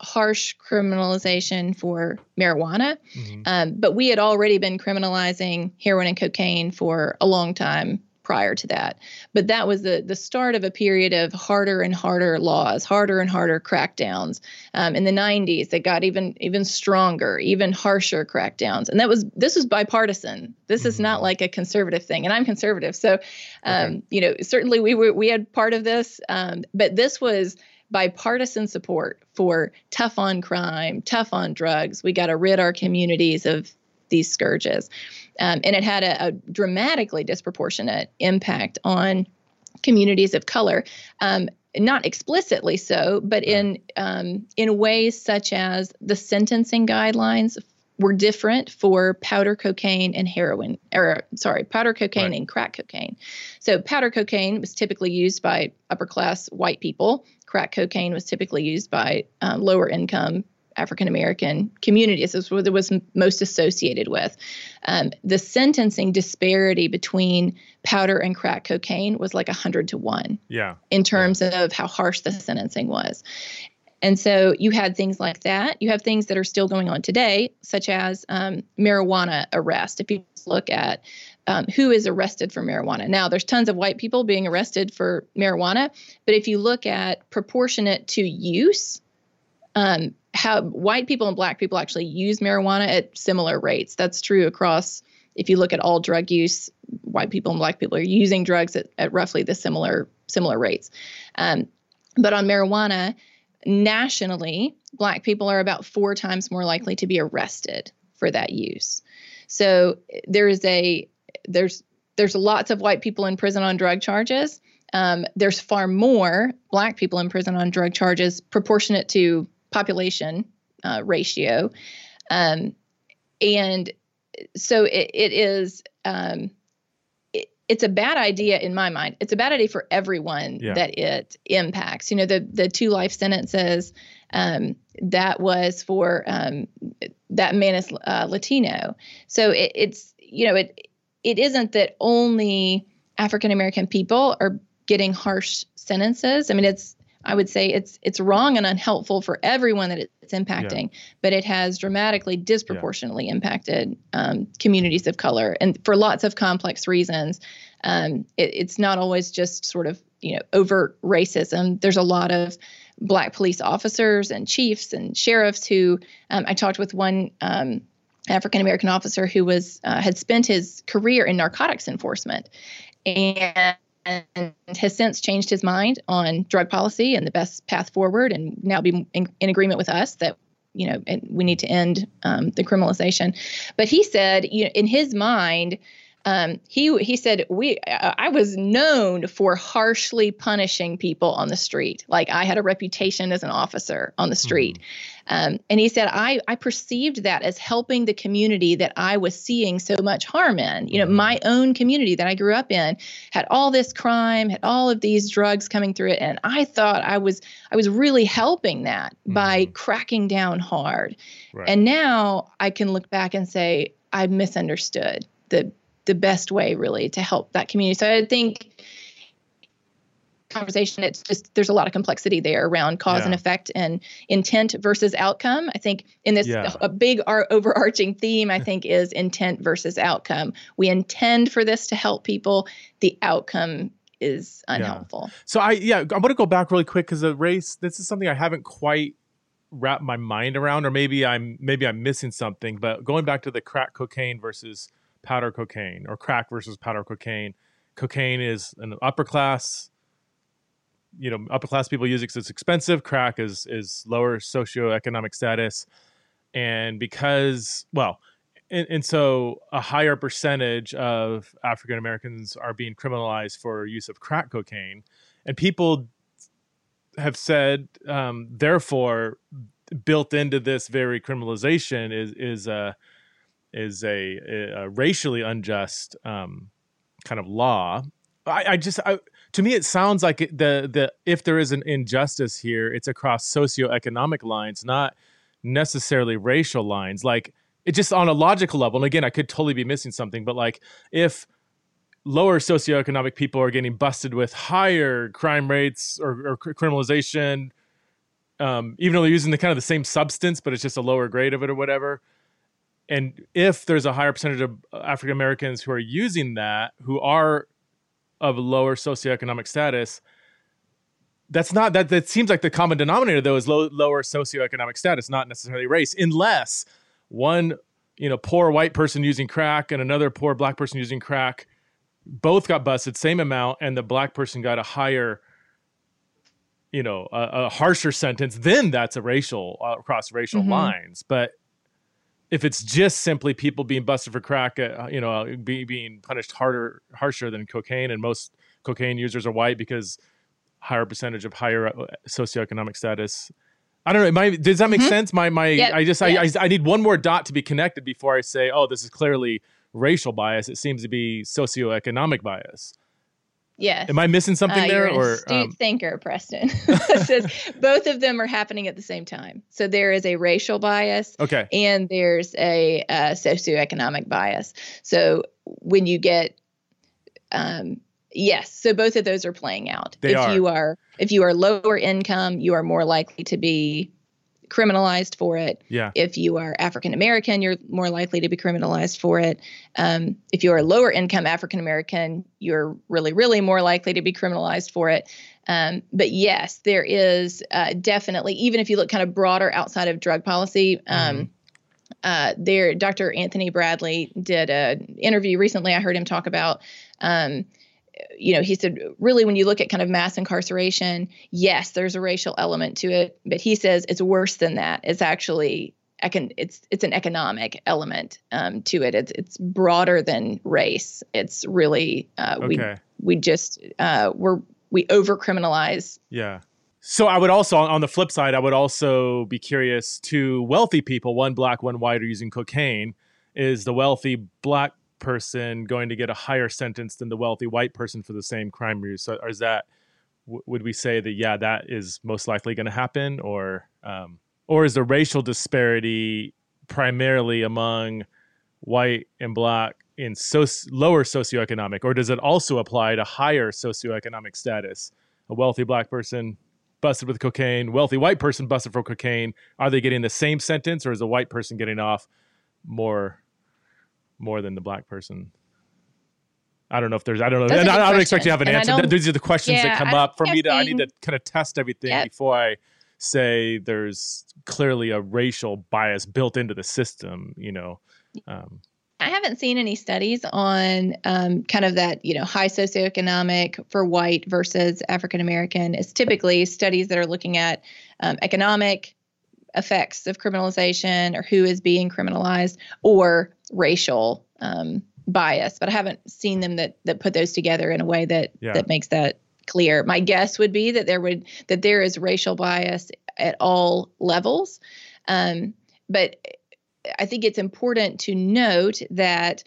harsh criminalization for marijuana, mm-hmm. um, but we had already been criminalizing heroin and cocaine for a long time prior to that. But that was the the start of a period of harder and harder laws, harder and harder crackdowns. Um, in the 90s, that got even even stronger, even harsher crackdowns. And that was this was bipartisan. This is not mm-hmm. like a conservative thing, and I'm conservative, so um, okay. you know certainly we were we had part of this, um, but this was bipartisan support for tough on crime, tough on drugs. We got to rid our communities of these scourges. Um, and it had a, a, dramatically disproportionate impact on communities of color. Um, not explicitly so, but in um, in ways such as the sentencing guidelines were different for powder cocaine and heroin, or sorry, powder cocaine right. and crack cocaine. So powder cocaine was typically used by upper class white people. Crack cocaine was typically used by um, lower income African American communities. This was what it was most associated with. Um, the sentencing disparity between powder and crack cocaine was like 100 to 1. Yeah. In terms yeah. of how harsh the sentencing was. And so you had things like that. You have things that are still going on today, such as um, marijuana arrest. If you look at um, who is arrested for marijuana. Now, there's tons of white people being arrested for marijuana, but if you look at proportionate to use, um, how white people and black people actually use marijuana at similar rates. That's true across, if you look at all drug use, white people and black people are using drugs at, at roughly the similar similar rates. Um, but on marijuana, nationally, black people are about four times more likely to be arrested for that use. So there is a there's there's lots of white people in prison on drug charges. Um, there's far more black people in prison on drug charges proportionate to population uh, ratio. Um, and so it, it is, um, it, it's a bad idea in my mind. It's a bad idea for everyone yeah. that it impacts. You know, the, the two life sentences um, that was for um, that man is uh, Latino. So it, it's, you know, it, it isn't that only African American people are getting harsh sentences. I mean, it's I would say it's it's wrong and unhelpful for everyone that it's impacting, yeah. but it has dramatically disproportionately yeah. impacted um, communities of color, and for lots of complex reasons. Um, it, it's not always just sort of you know overt racism. There's a lot of black police officers and chiefs and sheriffs who um, I talked with one. Um, African American officer who was uh, had spent his career in narcotics enforcement, and and has since changed his mind on drug policy and the best path forward, and now be in, in agreement with us that you know we need to end um, the criminalization. But he said, you know, in his mind, um, he he said we I was known for harshly punishing people on the street. Like I had a reputation as an officer on the street, mm-hmm. um, and he said I I perceived that as helping the community that I was seeing so much harm in. You know, mm-hmm. my own community that I grew up in had all this crime, had all of these drugs coming through it, and I thought I was I was really helping that mm-hmm. by cracking down hard. Right. And now I can look back and say I misunderstood the the best way really to help that community. So I think conversation it's just there's a lot of complexity there around cause yeah. and effect and intent versus outcome i think in this yeah. a big overarching theme i think is intent versus outcome we intend for this to help people the outcome is unhelpful yeah. so i yeah i'm going to go back really quick because the race this is something i haven't quite wrapped my mind around or maybe i'm maybe i'm missing something but going back to the crack cocaine versus powder cocaine or crack versus powder cocaine. Cocaine is an upper class, you know, upper class people use it because it's expensive. Crack is is lower socioeconomic status, and because well, and, and so a higher percentage of African Americans are being criminalized for use of crack cocaine, and people have said, um, therefore, built into this very criminalization is is a uh, is a, a racially unjust um, kind of law. I, I just, I, to me, it sounds like the the if there is an injustice here, it's across socioeconomic lines, not necessarily racial lines. Like it just on a logical level. And again, I could totally be missing something, but like if lower socioeconomic people are getting busted with higher crime rates or, or criminalization um, even though they're using the kind of the same substance, but it's just a lower grade of it or whatever. And if there's a higher percentage of African Americans who are using that, who are of lower socioeconomic status, that's not that. That seems like the common denominator though is low, lower socioeconomic status, not necessarily race, unless one you know poor white person using crack and another poor black person using crack both got busted same amount and the black person got a higher you know a, a harsher sentence then that's a racial uh, across racial mm-hmm. lines but if it's just simply people being busted for crack uh, you know uh, be, being punished harder harsher than cocaine and most cocaine users are white because higher percentage of higher uh, socioeconomic status I don't know. My, does that make mm-hmm. sense? My my. Yep. I just. I, I need one more dot to be connected before I say, oh, this is clearly racial bias. It seems to be socioeconomic bias. Yes. Am I missing something uh, there? or astute um... thinker, Preston. says both of them are happening at the same time. So there is a racial bias. Okay. And there's a uh, socioeconomic bias. So when you get, um, yes, so both of those are playing out. They if are. you are if you are lower income, you are more likely to be criminalized for it. Yeah. If you are African American, you're more likely to be criminalized for it. Um, if you are a lower income African American, you're really, really more likely to be criminalized for it. Um, but yes, there is uh, definitely, even if you look kind of broader outside of drug policy, um, mm-hmm. uh, there, Dr. Anthony Bradley did an interview recently. I heard him talk about um, you know, he said, really, when you look at kind of mass incarceration, yes, there's a racial element to it, but he says it's worse than that. It's actually econ- it's it's an economic element um, to it. It's it's broader than race. It's really uh, okay. we we just uh, we're we over criminalize. Yeah. So I would also, on the flip side, I would also be curious to wealthy people, one black, one white, are using cocaine. Is the wealthy black person going to get a higher sentence than the wealthy white person for the same crime use? So, is that would we say that yeah, that is most likely going to happen, or um, or is the racial disparity primarily among white and black in so- lower socioeconomic, or does it also apply to higher socioeconomic status? A wealthy black person busted with cocaine, wealthy white person busted for cocaine, are they getting the same sentence, or is a white person getting off more more than the black person? I don't know if there's. I don't know. And I, I don't expect you to have an and answer. These are the questions yeah, that come up for me to. I need to kind of test everything yep. before I say there's clearly a racial bias built into the system. You know. Um, I haven't seen any studies on um, kind of that, you know, high socioeconomic for white versus African American. It's typically studies that are looking at um, economic effects of criminalization or who is being criminalized or racial um, bias, but I haven't seen them that that put those together in a way that yeah. that makes that clear. My guess would be that there would that there is racial bias at all levels, um, but I think it's important to note that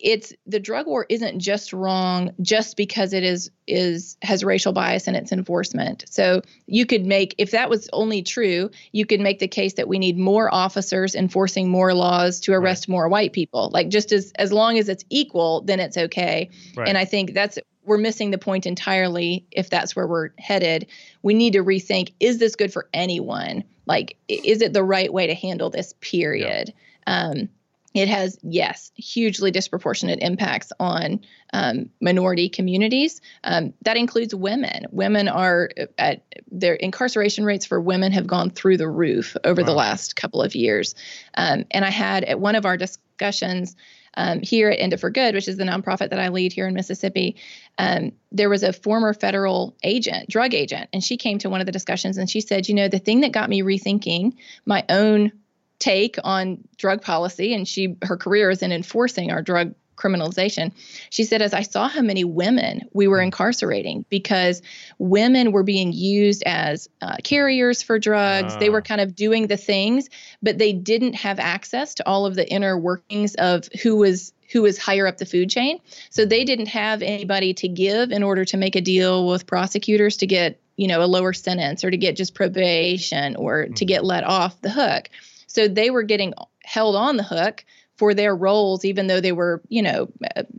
it's the drug war isn't just wrong just because it is is has racial bias in its enforcement. So you could make if that was only true, you could make the case that we need more officers enforcing more laws to arrest right. more white people. Like just as as long as it's equal, then it's okay. Right. And I think that's we're missing the point entirely if that's where we're headed. We need to rethink is this good for anyone? Like is it the right way to handle this period? Yeah. Um, it has yes hugely disproportionate impacts on um, minority communities. Um, that includes women. Women are at their incarceration rates for women have gone through the roof over wow. the last couple of years. Um, and i had at one of our discussions um, here at End It for Good, which is the nonprofit that I lead here in Mississippi, um, there was a former federal agent, drug agent, and she came to one of the discussions and she said, you know, the thing that got me rethinking my own take on drug policy and she her career is in enforcing our drug criminalization. She said, as I saw how many women we were incarcerating because women were being used as uh, carriers for drugs. Uh. They were ah. kind of doing the things, but they didn't have access to all of the inner workings of who was who was higher up the food chain. So they didn't have anybody to give in order to make a deal with prosecutors to get, you know, a lower sentence or to get just probation or mm-hmm. to get let off the hook. So they were getting held on the hook for their roles, even though they were, you know,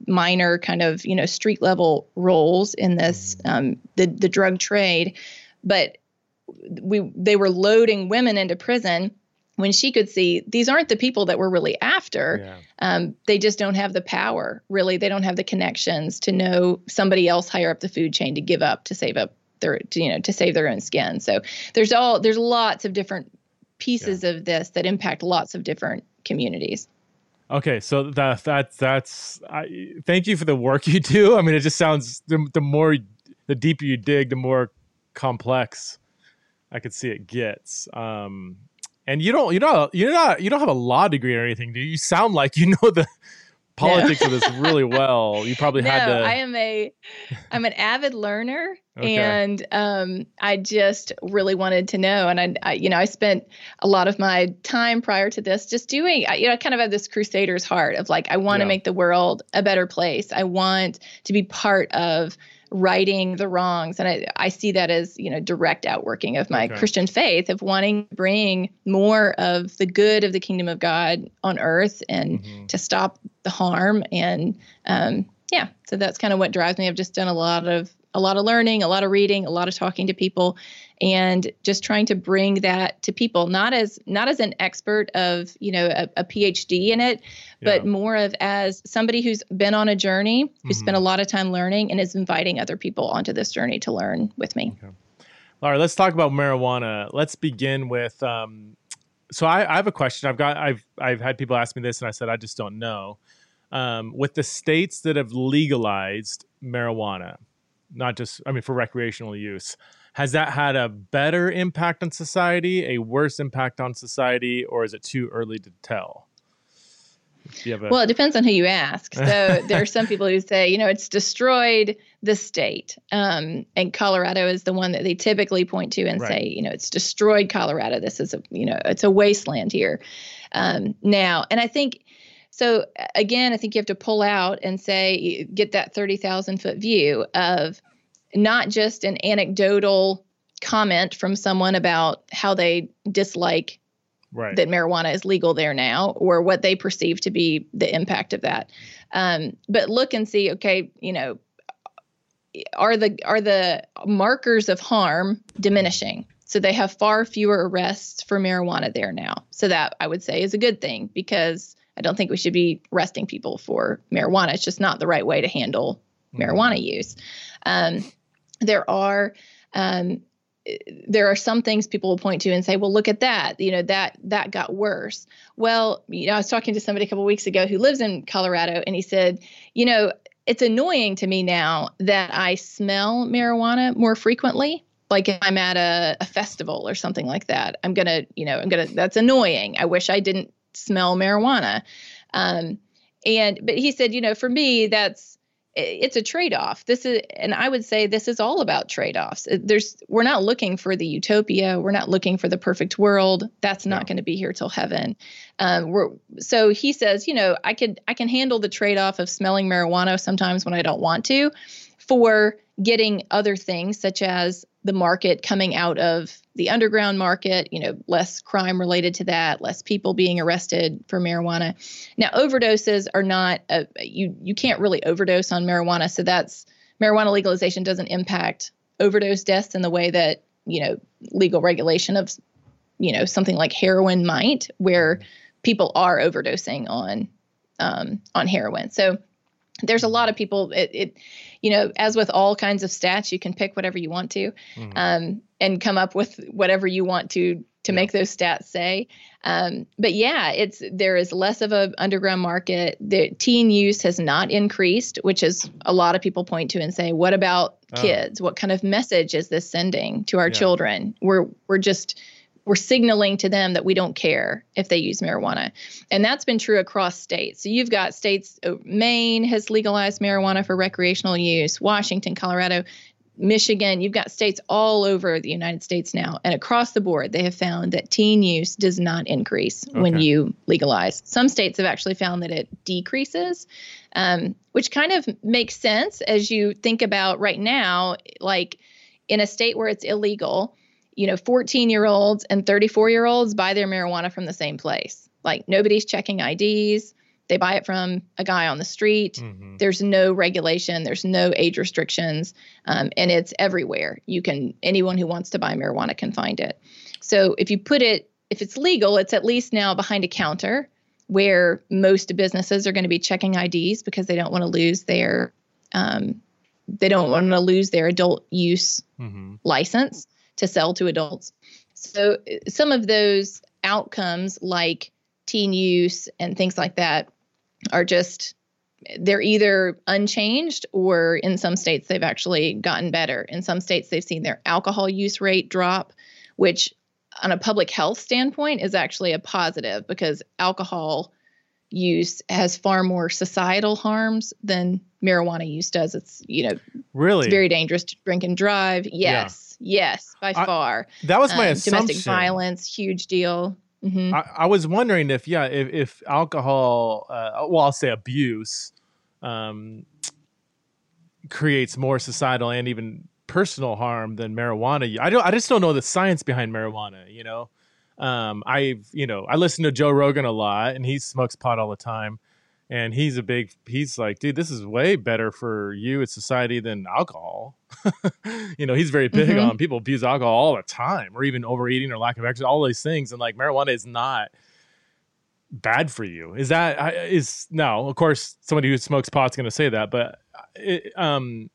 minor kind of, you know, street level roles in this, mm-hmm. um, the, the drug trade. But we they were loading women into prison when she could see these aren't the people that we're really after. Yeah. Um, they just don't have the power. Really, they don't have the connections to know somebody else higher up the food chain to give up to save up their, to, you know, to save their own skin. So there's all there's lots of different pieces yeah. of this that impact lots of different communities. Okay, so that that that's I, thank you for the work you do. I mean, it just sounds the the more the deeper you dig, the more complex I could see it gets. Um, and you don't you know you're not you don't have a law degree or anything do you, you sound like you know the politics no. of this really well you probably no, had to i am a i'm an avid learner okay. and um, i just really wanted to know and I, I, you know i spent a lot of my time prior to this just doing you know i kind of have this crusader's heart of like i want to yeah. make the world a better place i want to be part of righting the wrongs and I, I see that as you know direct outworking of my okay. christian faith of wanting to bring more of the good of the kingdom of god on earth and mm-hmm. to stop the harm and um, yeah so that's kind of what drives me i've just done a lot of a lot of learning a lot of reading a lot of talking to people and just trying to bring that to people not as not as an expert of you know a, a phd in it but yeah. more of as somebody who's been on a journey who mm-hmm. spent a lot of time learning and is inviting other people onto this journey to learn with me okay. all right let's talk about marijuana let's begin with um, so I, I, have a question i've got i've i've had people ask me this and i said i just don't know um, with the states that have legalized marijuana not just i mean for recreational use has that had a better impact on society, a worse impact on society, or is it too early to tell? A- well, it depends on who you ask. So there are some people who say, you know, it's destroyed the state. Um, and Colorado is the one that they typically point to and right. say, you know, it's destroyed Colorado. This is a, you know, it's a wasteland here um, now. And I think so. Again, I think you have to pull out and say, get that thirty thousand foot view of not just an anecdotal comment from someone about how they dislike right. that marijuana is legal there now or what they perceive to be the impact of that. Um, but look and see, okay, you know, are the are the markers of harm diminishing? So they have far fewer arrests for marijuana there now. So that I would say is a good thing because I don't think we should be arresting people for marijuana. It's just not the right way to handle mm-hmm. marijuana use. Um, there are um, there are some things people will point to and say, "Well, look at that. You know that that got worse." Well, you know, I was talking to somebody a couple weeks ago who lives in Colorado, and he said, "You know, it's annoying to me now that I smell marijuana more frequently." Like if I'm at a, a festival or something like that, I'm gonna, you know, I'm gonna. That's annoying. I wish I didn't smell marijuana. Um, and but he said, you know, for me, that's it's a trade-off. This is and i would say this is all about trade-offs. There's we're not looking for the utopia. We're not looking for the perfect world. That's not no. going to be here till heaven. Um, we're so he says you know i could i can handle the trade-off of smelling marijuana sometimes when i don't want to for getting other things such as the market coming out of the underground market, you know, less crime related to that, less people being arrested for marijuana. Now, overdoses are not a, you you can't really overdose on marijuana, so that's marijuana legalization doesn't impact overdose deaths in the way that, you know, legal regulation of you know, something like heroin might where people are overdosing on um, on heroin. So there's a lot of people it, it, you know as with all kinds of stats you can pick whatever you want to mm-hmm. um, and come up with whatever you want to to yeah. make those stats say um, but yeah it's there is less of a underground market the teen use has not increased which is a lot of people point to and say what about oh. kids what kind of message is this sending to our yeah. children we're we're just we're signaling to them that we don't care if they use marijuana. And that's been true across states. So you've got states, uh, Maine has legalized marijuana for recreational use, Washington, Colorado, Michigan, you've got states all over the United States now. And across the board, they have found that teen use does not increase okay. when you legalize. Some states have actually found that it decreases, um, which kind of makes sense as you think about right now, like in a state where it's illegal you know, 14 year olds and 34 year olds buy their marijuana from the same place. Like nobody's checking IDs. they buy it from a guy on the street. Mm-hmm. There's no regulation. There's no age restrictions, um, and it's everywhere. You can anyone who wants to buy marijuana can find it. So if you put it, if it's legal, it's at least now behind a counter where most businesses are going to be checking IDs because they don't want to lose their um, they don't want to lose their adult use mm-hmm. license to sell to adults. So some of those outcomes like teen use and things like that are just they're either unchanged or in some states they've actually gotten better. In some states they've seen their alcohol use rate drop, which on a public health standpoint is actually a positive because alcohol use has far more societal harms than marijuana use does. It's you know really it's very dangerous to drink and drive. Yes, yeah. yes, by I, far. That was my um, assumption. Domestic violence, huge deal. Mm-hmm. I, I, was wondering if yeah, if, if alcohol, uh, well, I'll say abuse, um, creates more societal and even personal harm than marijuana. I don't. I just don't know the science behind marijuana. You know, um, I've you know I listen to Joe Rogan a lot, and he smokes pot all the time, and he's a big. He's like, dude, this is way better for you and society than alcohol. you know, he's very big mm-hmm. on people abuse alcohol all the time, or even overeating or lack of exercise, all these things, and like marijuana is not bad for you. Is that is no? Of course, somebody who smokes pot's going to say that, but it, um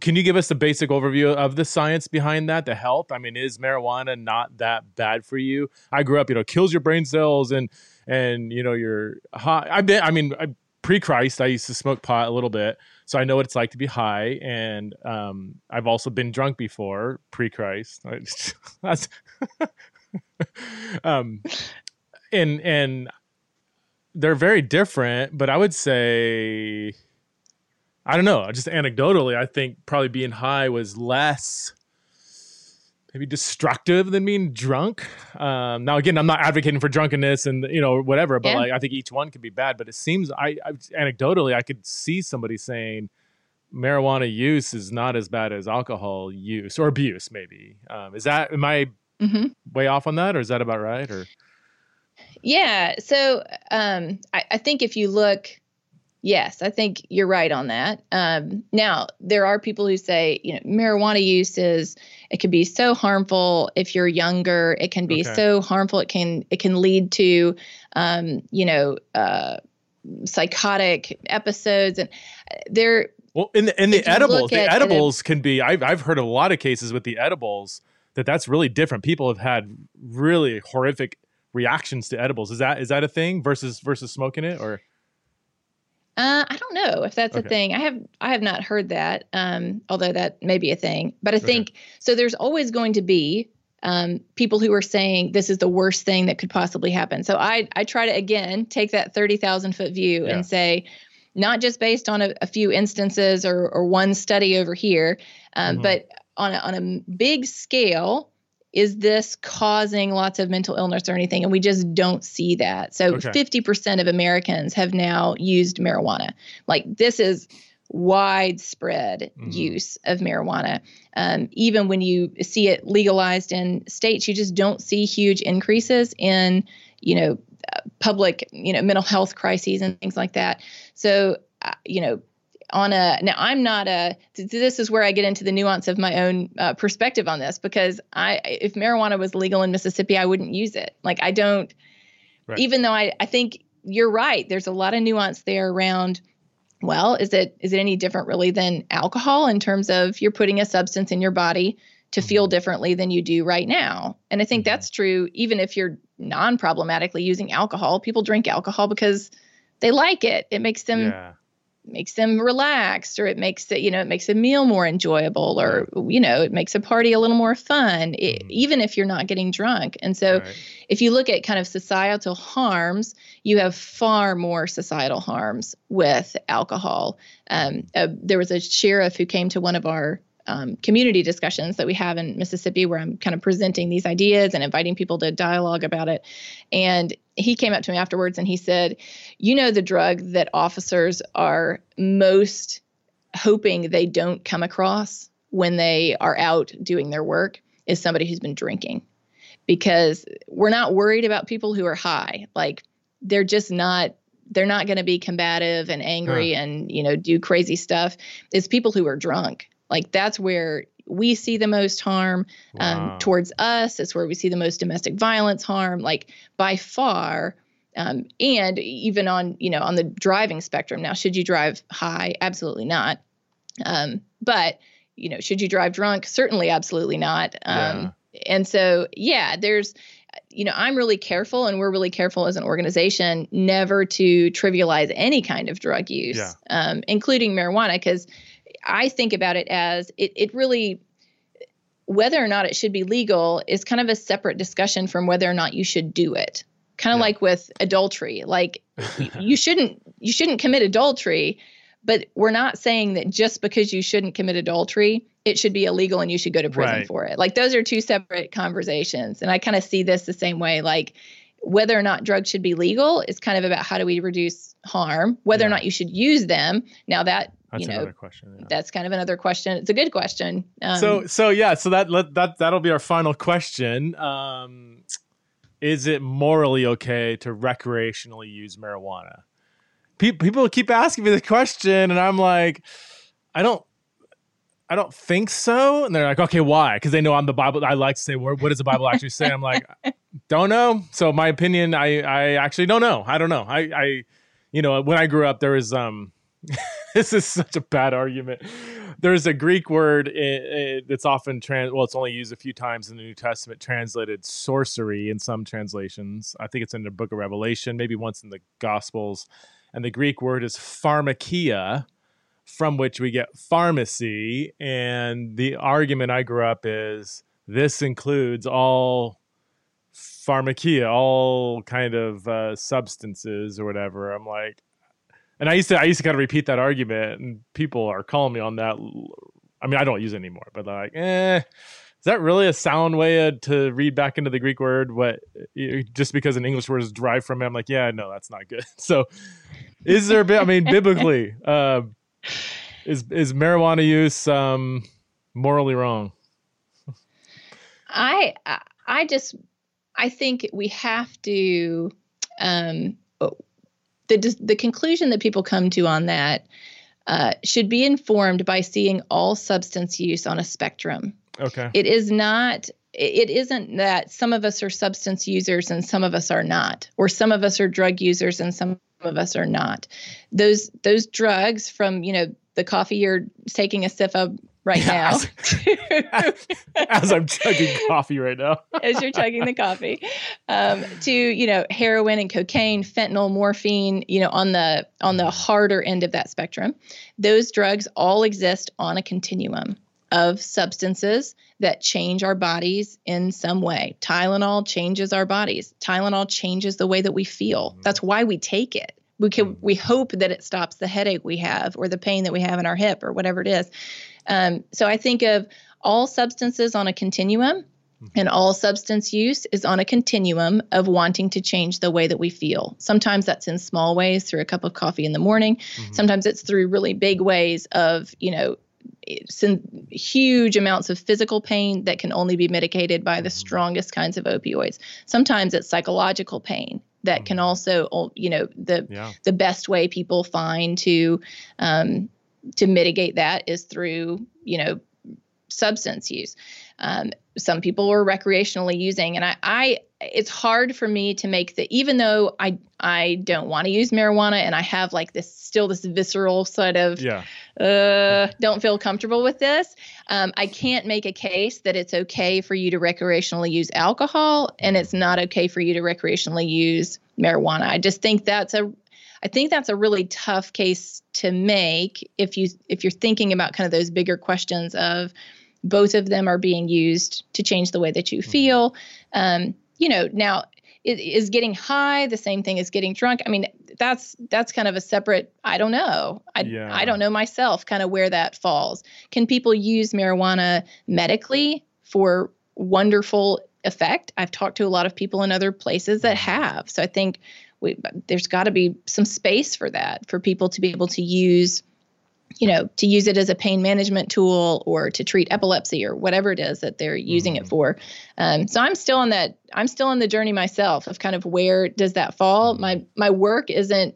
can you give us a basic overview of the science behind that, the health? I mean, is marijuana not that bad for you? I grew up, you know, kills your brain cells and and you know you're high. I've been, I mean, I, pre-Christ, I used to smoke pot a little bit, so I know what it's like to be high. And um, I've also been drunk before, pre-Christ. That's um, and and they're very different, but I would say I don't know. Just anecdotally, I think probably being high was less maybe destructive than being drunk. Um, now, again, I'm not advocating for drunkenness and you know whatever, but yeah. like I think each one can be bad. But it seems I, I anecdotally I could see somebody saying marijuana use is not as bad as alcohol use or abuse. Maybe um, is that am I mm-hmm. way off on that, or is that about right? Or yeah, so um, I, I think if you look Yes, I think you're right on that. Um, now, there are people who say, you know, marijuana use is it can be so harmful if you're younger. It can be okay. so harmful. It can it can lead to, um, you know, uh, psychotic episodes, and uh, there. Well, in the in the edibles, the edibles can be. I've I've heard a lot of cases with the edibles that that's really different. People have had really horrific reactions to edibles. Is that is that a thing versus versus smoking it or? Uh, I don't know if that's okay. a thing. I have I have not heard that. Um, although that may be a thing. But I think okay. so. There's always going to be um, people who are saying this is the worst thing that could possibly happen. So I I try to again take that thirty thousand foot view yeah. and say, not just based on a, a few instances or or one study over here, um, mm-hmm. but on a, on a big scale is this causing lots of mental illness or anything? And we just don't see that. So okay. 50% of Americans have now used marijuana. Like this is widespread mm-hmm. use of marijuana. Um, even when you see it legalized in states, you just don't see huge increases in, you know, uh, public, you know, mental health crises and things like that. So, uh, you know, on a now i'm not a this is where i get into the nuance of my own uh, perspective on this because i if marijuana was legal in mississippi i wouldn't use it like i don't right. even though I, I think you're right there's a lot of nuance there around well is it is it any different really than alcohol in terms of you're putting a substance in your body to mm-hmm. feel differently than you do right now and i think mm-hmm. that's true even if you're non-problematically using alcohol people drink alcohol because they like it it makes them yeah makes them relaxed or it makes it you know it makes a meal more enjoyable or you know it makes a party a little more fun it, mm-hmm. even if you're not getting drunk and so right. if you look at kind of societal harms you have far more societal harms with alcohol um, uh, there was a sheriff who came to one of our um, community discussions that we have in Mississippi where I'm kind of presenting these ideas and inviting people to dialogue about it. And he came up to me afterwards and he said, You know, the drug that officers are most hoping they don't come across when they are out doing their work is somebody who's been drinking because we're not worried about people who are high. Like, they're just not they're not going to be combative and angry huh. and you know do crazy stuff is people who are drunk like that's where we see the most harm um, towards us. It's where we see the most domestic violence harm. Like by far um, and even on you know on the driving spectrum. Now should you drive high? Absolutely not. Um, but you know should you drive drunk? Certainly absolutely not. Um, yeah. and so yeah there's you know i'm really careful and we're really careful as an organization never to trivialize any kind of drug use yeah. um, including marijuana because i think about it as it, it really whether or not it should be legal is kind of a separate discussion from whether or not you should do it kind of yeah. like with adultery like you shouldn't you shouldn't commit adultery but we're not saying that just because you shouldn't commit adultery it should be illegal and you should go to prison right. for it like those are two separate conversations and i kind of see this the same way like whether or not drugs should be legal is kind of about how do we reduce harm whether yeah. or not you should use them now that that's you know, another question. Yeah. That's kind of another question. It's a good question. Um, so, so yeah, so that that that'll be our final question. Um, is it morally okay to recreationally use marijuana? Pe- people keep asking me the question, and I'm like, I don't. I don't think so. And they're like, okay, why? Because they know I'm the Bible. I like to say, what, what does the Bible actually say? I'm like, don't know. So my opinion, I, I actually don't know. I don't know. I, I, you know, when I grew up, there was, um, this is such a bad argument there's a Greek word that's often trans. Well, it's only used a few times in the New Testament, translated sorcery in some translations. I think it's in the Book of Revelation, maybe once in the Gospels, and the Greek word is pharmakia, from which we get pharmacy. And the argument I grew up is this includes all pharmakia, all kind of uh, substances or whatever. I'm like, and I used to I used to kind of repeat that argument, and people are calling me on that. I mean, I don't use it anymore, but they're like, eh, is that really a sound way to read back into the Greek word? What just because an English word is derived from it? I'm like, yeah, no, that's not good. So, is there? I mean, biblically, uh, is is marijuana use um, morally wrong? I I just I think we have to um, the the conclusion that people come to on that uh, should be informed by seeing all substance use on a spectrum. Okay. It is not. It isn't that some of us are substance users and some of us are not, or some of us are drug users and some of us are not. Those those drugs from you know the coffee you're taking a sip of right now. as, as, I'm chugging coffee right now. as you're chugging the coffee. Um, to, you know, heroin and cocaine, fentanyl, morphine, you know, on the on the harder end of that spectrum. Those drugs all exist on a continuum of substances that change our bodies in some way. Tylenol changes our bodies. Tylenol changes the way that we feel. That's why we take it. We can we hope that it stops the headache we have or the pain that we have in our hip or whatever it is. Um, so I think of all substances on a continuum, mm-hmm. and all substance use is on a continuum of wanting to change the way that we feel. Sometimes that's in small ways through a cup of coffee in the morning. Mm-hmm. Sometimes it's through really big ways of, you know, huge amounts of physical pain that can only be mitigated by the mm-hmm. strongest kinds of opioids. Sometimes it's psychological pain that mm-hmm. can also, you know, the yeah. the best way people find to um, to mitigate that is through, you know, substance use. Um, some people were recreationally using, and I, I, it's hard for me to make the, even though I, I don't want to use marijuana, and I have like this still this visceral sort of, yeah, uh, don't feel comfortable with this. Um, I can't make a case that it's okay for you to recreationally use alcohol, and it's not okay for you to recreationally use marijuana. I just think that's a I think that's a really tough case to make if you if you're thinking about kind of those bigger questions of both of them are being used to change the way that you mm-hmm. feel. Um, you know, now is getting high the same thing as getting drunk? I mean, that's that's kind of a separate. I don't know. I yeah. I don't know myself kind of where that falls. Can people use marijuana medically for wonderful effect? I've talked to a lot of people in other places that mm-hmm. have. So I think we, there's got to be some space for that for people to be able to use you know to use it as a pain management tool or to treat epilepsy or whatever it is that they're using mm-hmm. it for um, so i'm still on that i'm still on the journey myself of kind of where does that fall mm-hmm. my my work isn't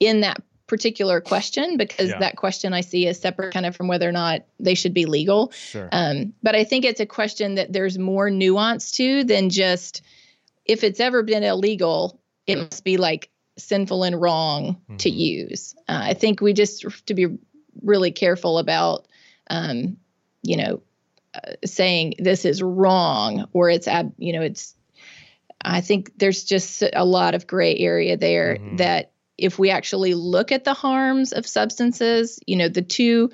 in that particular question because yeah. that question I see is separate kind of from whether or not they should be legal. Sure. Um, but I think it's a question that there's more nuance to than just if it's ever been illegal, it must be like sinful and wrong mm-hmm. to use. Uh, I think we just have to be really careful about, um, you know, uh, saying this is wrong or it's ab, you know, it's. I think there's just a lot of gray area there mm-hmm. that if we actually look at the harms of substances, you know, the two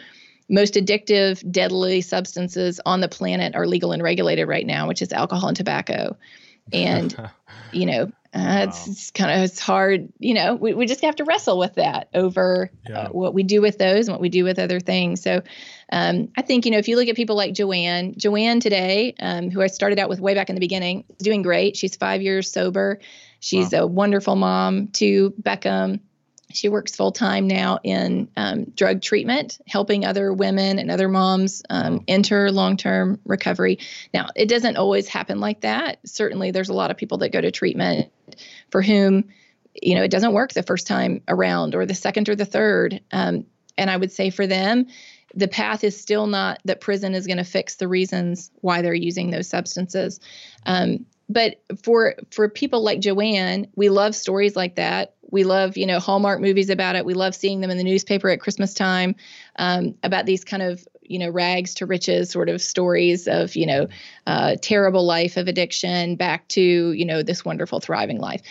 most addictive, deadly substances on the planet are legal and regulated right now, which is alcohol and tobacco. And, you know, uh, wow. it's, it's kind of it's hard, you know, we, we just have to wrestle with that over uh, yeah. uh, what we do with those and what we do with other things. So um, I think, you know, if you look at people like Joanne, Joanne today, um, who I started out with way back in the beginning, is doing great. She's five years sober. She's wow. a wonderful mom to Beckham. She works full time now in um, drug treatment, helping other women and other moms um, enter long term recovery. Now, it doesn't always happen like that. Certainly, there's a lot of people that go to treatment for whom, you know, it doesn't work the first time around or the second or the third. Um, and I would say for them, the path is still not that prison is going to fix the reasons why they're using those substances. Um, but for for people like Joanne, we love stories like that. We love you know Hallmark movies about it. We love seeing them in the newspaper at Christmas time um, about these kind of you know rags to riches sort of stories of you know uh, terrible life of addiction back to you know this wonderful thriving life.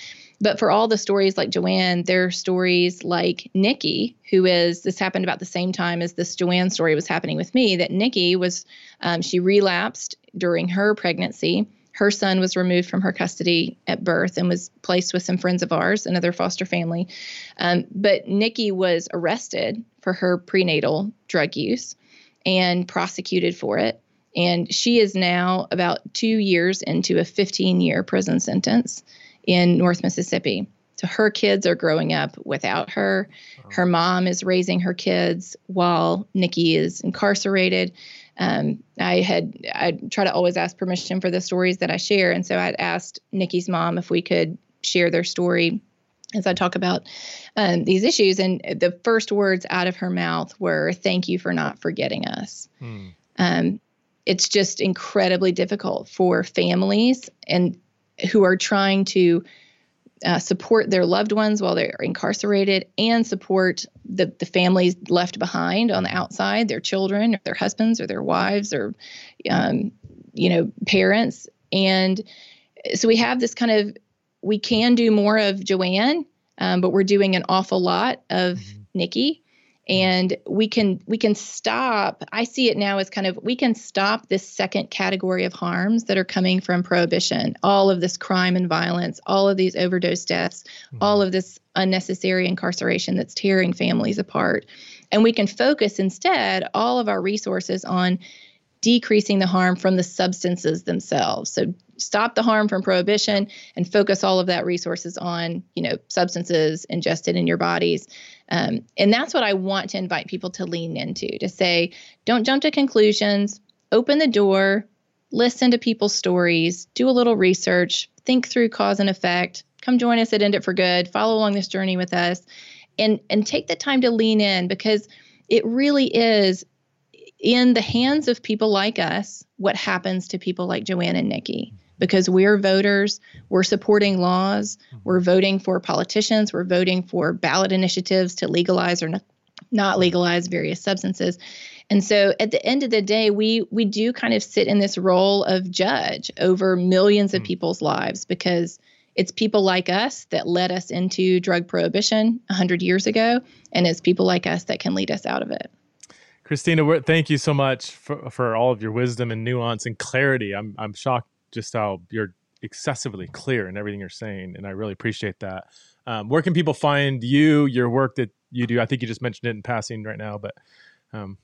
But for all the stories like Joanne, there are stories like Nikki, who is this happened about the same time as this Joanne story was happening with me. That Nikki was um, she relapsed during her pregnancy her son was removed from her custody at birth and was placed with some friends of ours, another foster family. Um, but Nikki was arrested for her prenatal drug use and prosecuted for it. And she is now about two years into a 15 year prison sentence in North Mississippi. So her kids are growing up without her. Her mom is raising her kids while Nikki is incarcerated um, I had I try to always ask permission for the stories that I share, and so I'd asked Nikki's mom if we could share their story as I talk about um, these issues. And the first words out of her mouth were, "Thank you for not forgetting us." Hmm. Um, it's just incredibly difficult for families and who are trying to uh, support their loved ones while they're incarcerated and support the, the families left behind on the outside, their children, or their husbands, or their wives, or um, you know parents. And so we have this kind of we can do more of Joanne, um, but we're doing an awful lot of mm-hmm. Nikki and we can we can stop i see it now as kind of we can stop this second category of harms that are coming from prohibition. All of this crime and violence all of these overdose deaths mm-hmm. all of this unnecessary incarceration that's tearing families apart. And we can focus instead all of our resources on decreasing the harm from the substances themselves. So stop the harm from prohibition and focus all of that resources on you know substances ingested in your bodies um, and that's what i want to invite people to lean into to say don't jump to conclusions open the door listen to people's stories do a little research think through cause and effect come join us at end it for good follow along this journey with us and and take the time to lean in because it really is in the hands of people like us what happens to people like Joanne and Nikki because we're voters, we're supporting laws, we're voting for politicians, we're voting for ballot initiatives to legalize or not legalize various substances. And so at the end of the day, we we do kind of sit in this role of judge over millions of hmm. people's lives because it's people like us that led us into drug prohibition 100 years ago and it's people like us that can lead us out of it. Christina, thank you so much for, for all of your wisdom and nuance and clarity. I'm I'm shocked just how you're excessively clear in everything you're saying, and I really appreciate that. Um, where can people find you, your work that you do? I think you just mentioned it in passing right now, but um,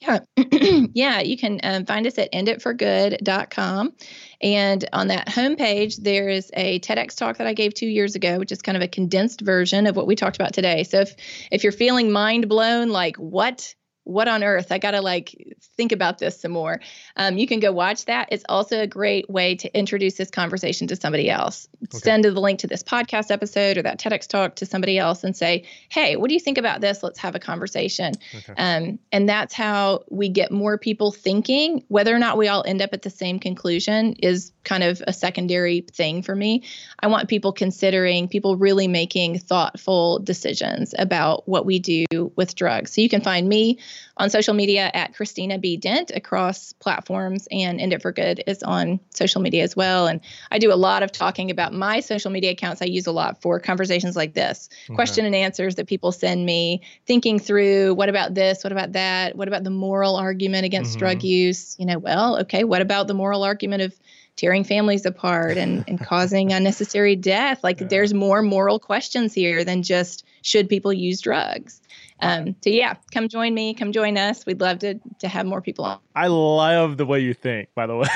yeah, yeah, you can um, find us at enditforgood.com. And on that homepage, there is a TEDx talk that I gave two years ago, which is kind of a condensed version of what we talked about today. So if, if you're feeling mind blown, like, what what on earth? I got to like think about this some more. Um, you can go watch that. It's also a great way to introduce this conversation to somebody else. Okay. Send the link to this podcast episode or that TEDx talk to somebody else and say, hey, what do you think about this? Let's have a conversation. Okay. Um, and that's how we get more people thinking. Whether or not we all end up at the same conclusion is kind of a secondary thing for me. I want people considering, people really making thoughtful decisions about what we do with drugs. So you can find me on social media at Christina B. Dent across platforms, and End It for Good is on social media as well. And I do a lot of talking about my social media accounts. I use a lot for conversations like this, okay. question and answers that people send me, thinking through what about this, what about that, what about the moral argument against mm-hmm. drug use? You know, well, okay, what about the moral argument of tearing families apart and, and causing unnecessary death. Like yeah. there's more moral questions here than just should people use drugs. Um, so yeah, come join me, come join us. We'd love to to have more people on. I love the way you think, by the way.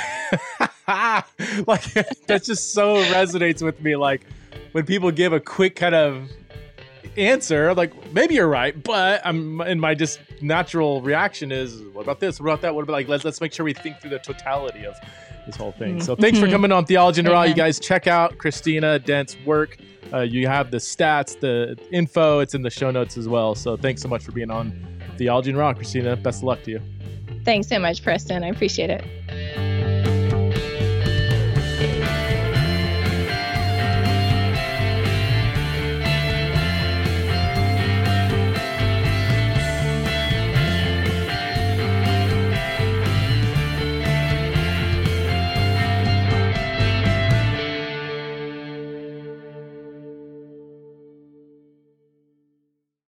like that just so resonates with me. Like when people give a quick kind of answer, like maybe you're right, but I'm in my just natural reaction is what about this? What about that? What about like let's let's make sure we think through the totality of this whole thing. So thanks for mm-hmm. coming on Theology in the Raw. You guys check out Christina Dent's work. Uh, you have the stats, the info. It's in the show notes as well. So thanks so much for being on Theology in Raw, Christina. Best of luck to you. Thanks so much, Preston. I appreciate it.